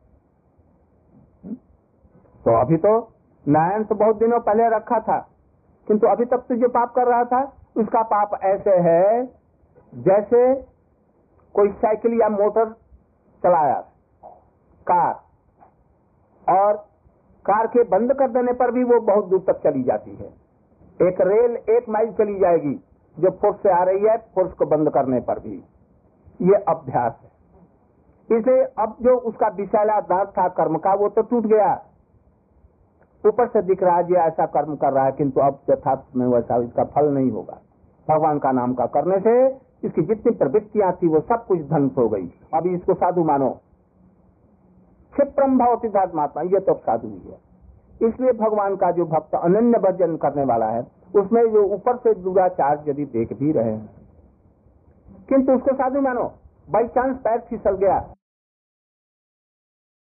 तो अभी तो नारायण तो बहुत दिनों पहले रखा था, किंतु अभी तक तो जो पाप कर रहा था, उसका पाप ऐसे है, जैसे कोई साइकिल या मोटर चलाया, कार, और कार के बंद कर देने पर भी वो बहुत दूर तक चली जाती है। एक रेल एक माइल चली जाएगी, जो फोर्स से आ रही है, फोर्स को बंद करने पर भी। ये अभ्यास है। इसे अब जो उसका विशाला दांत था कर्म का, वो तो टूट गया। ऊपर से दिख रहा है ऐसा कर्म कर रहा है, किंतु अब यथार्थ में वैसा इसका फल नहीं होगा। भगवान का नाम का करने से इसकी जितनी प्रवृत्तियाँ थी, वो सब कुछ ध्वंस हो गई। अभी इसको साधु मानो। क्षिप्रम भाव सिद्धार्थमात्मा ये तो साधु ही है। इसलिए भगवान का जो भक्त अनन्य भजन करने वाला है, उसमें जो ऊपर से दुराचार यदि देख भी रहे हैं, किंतु उसको साधु मानो। बाई चांस पैर फिसल गया।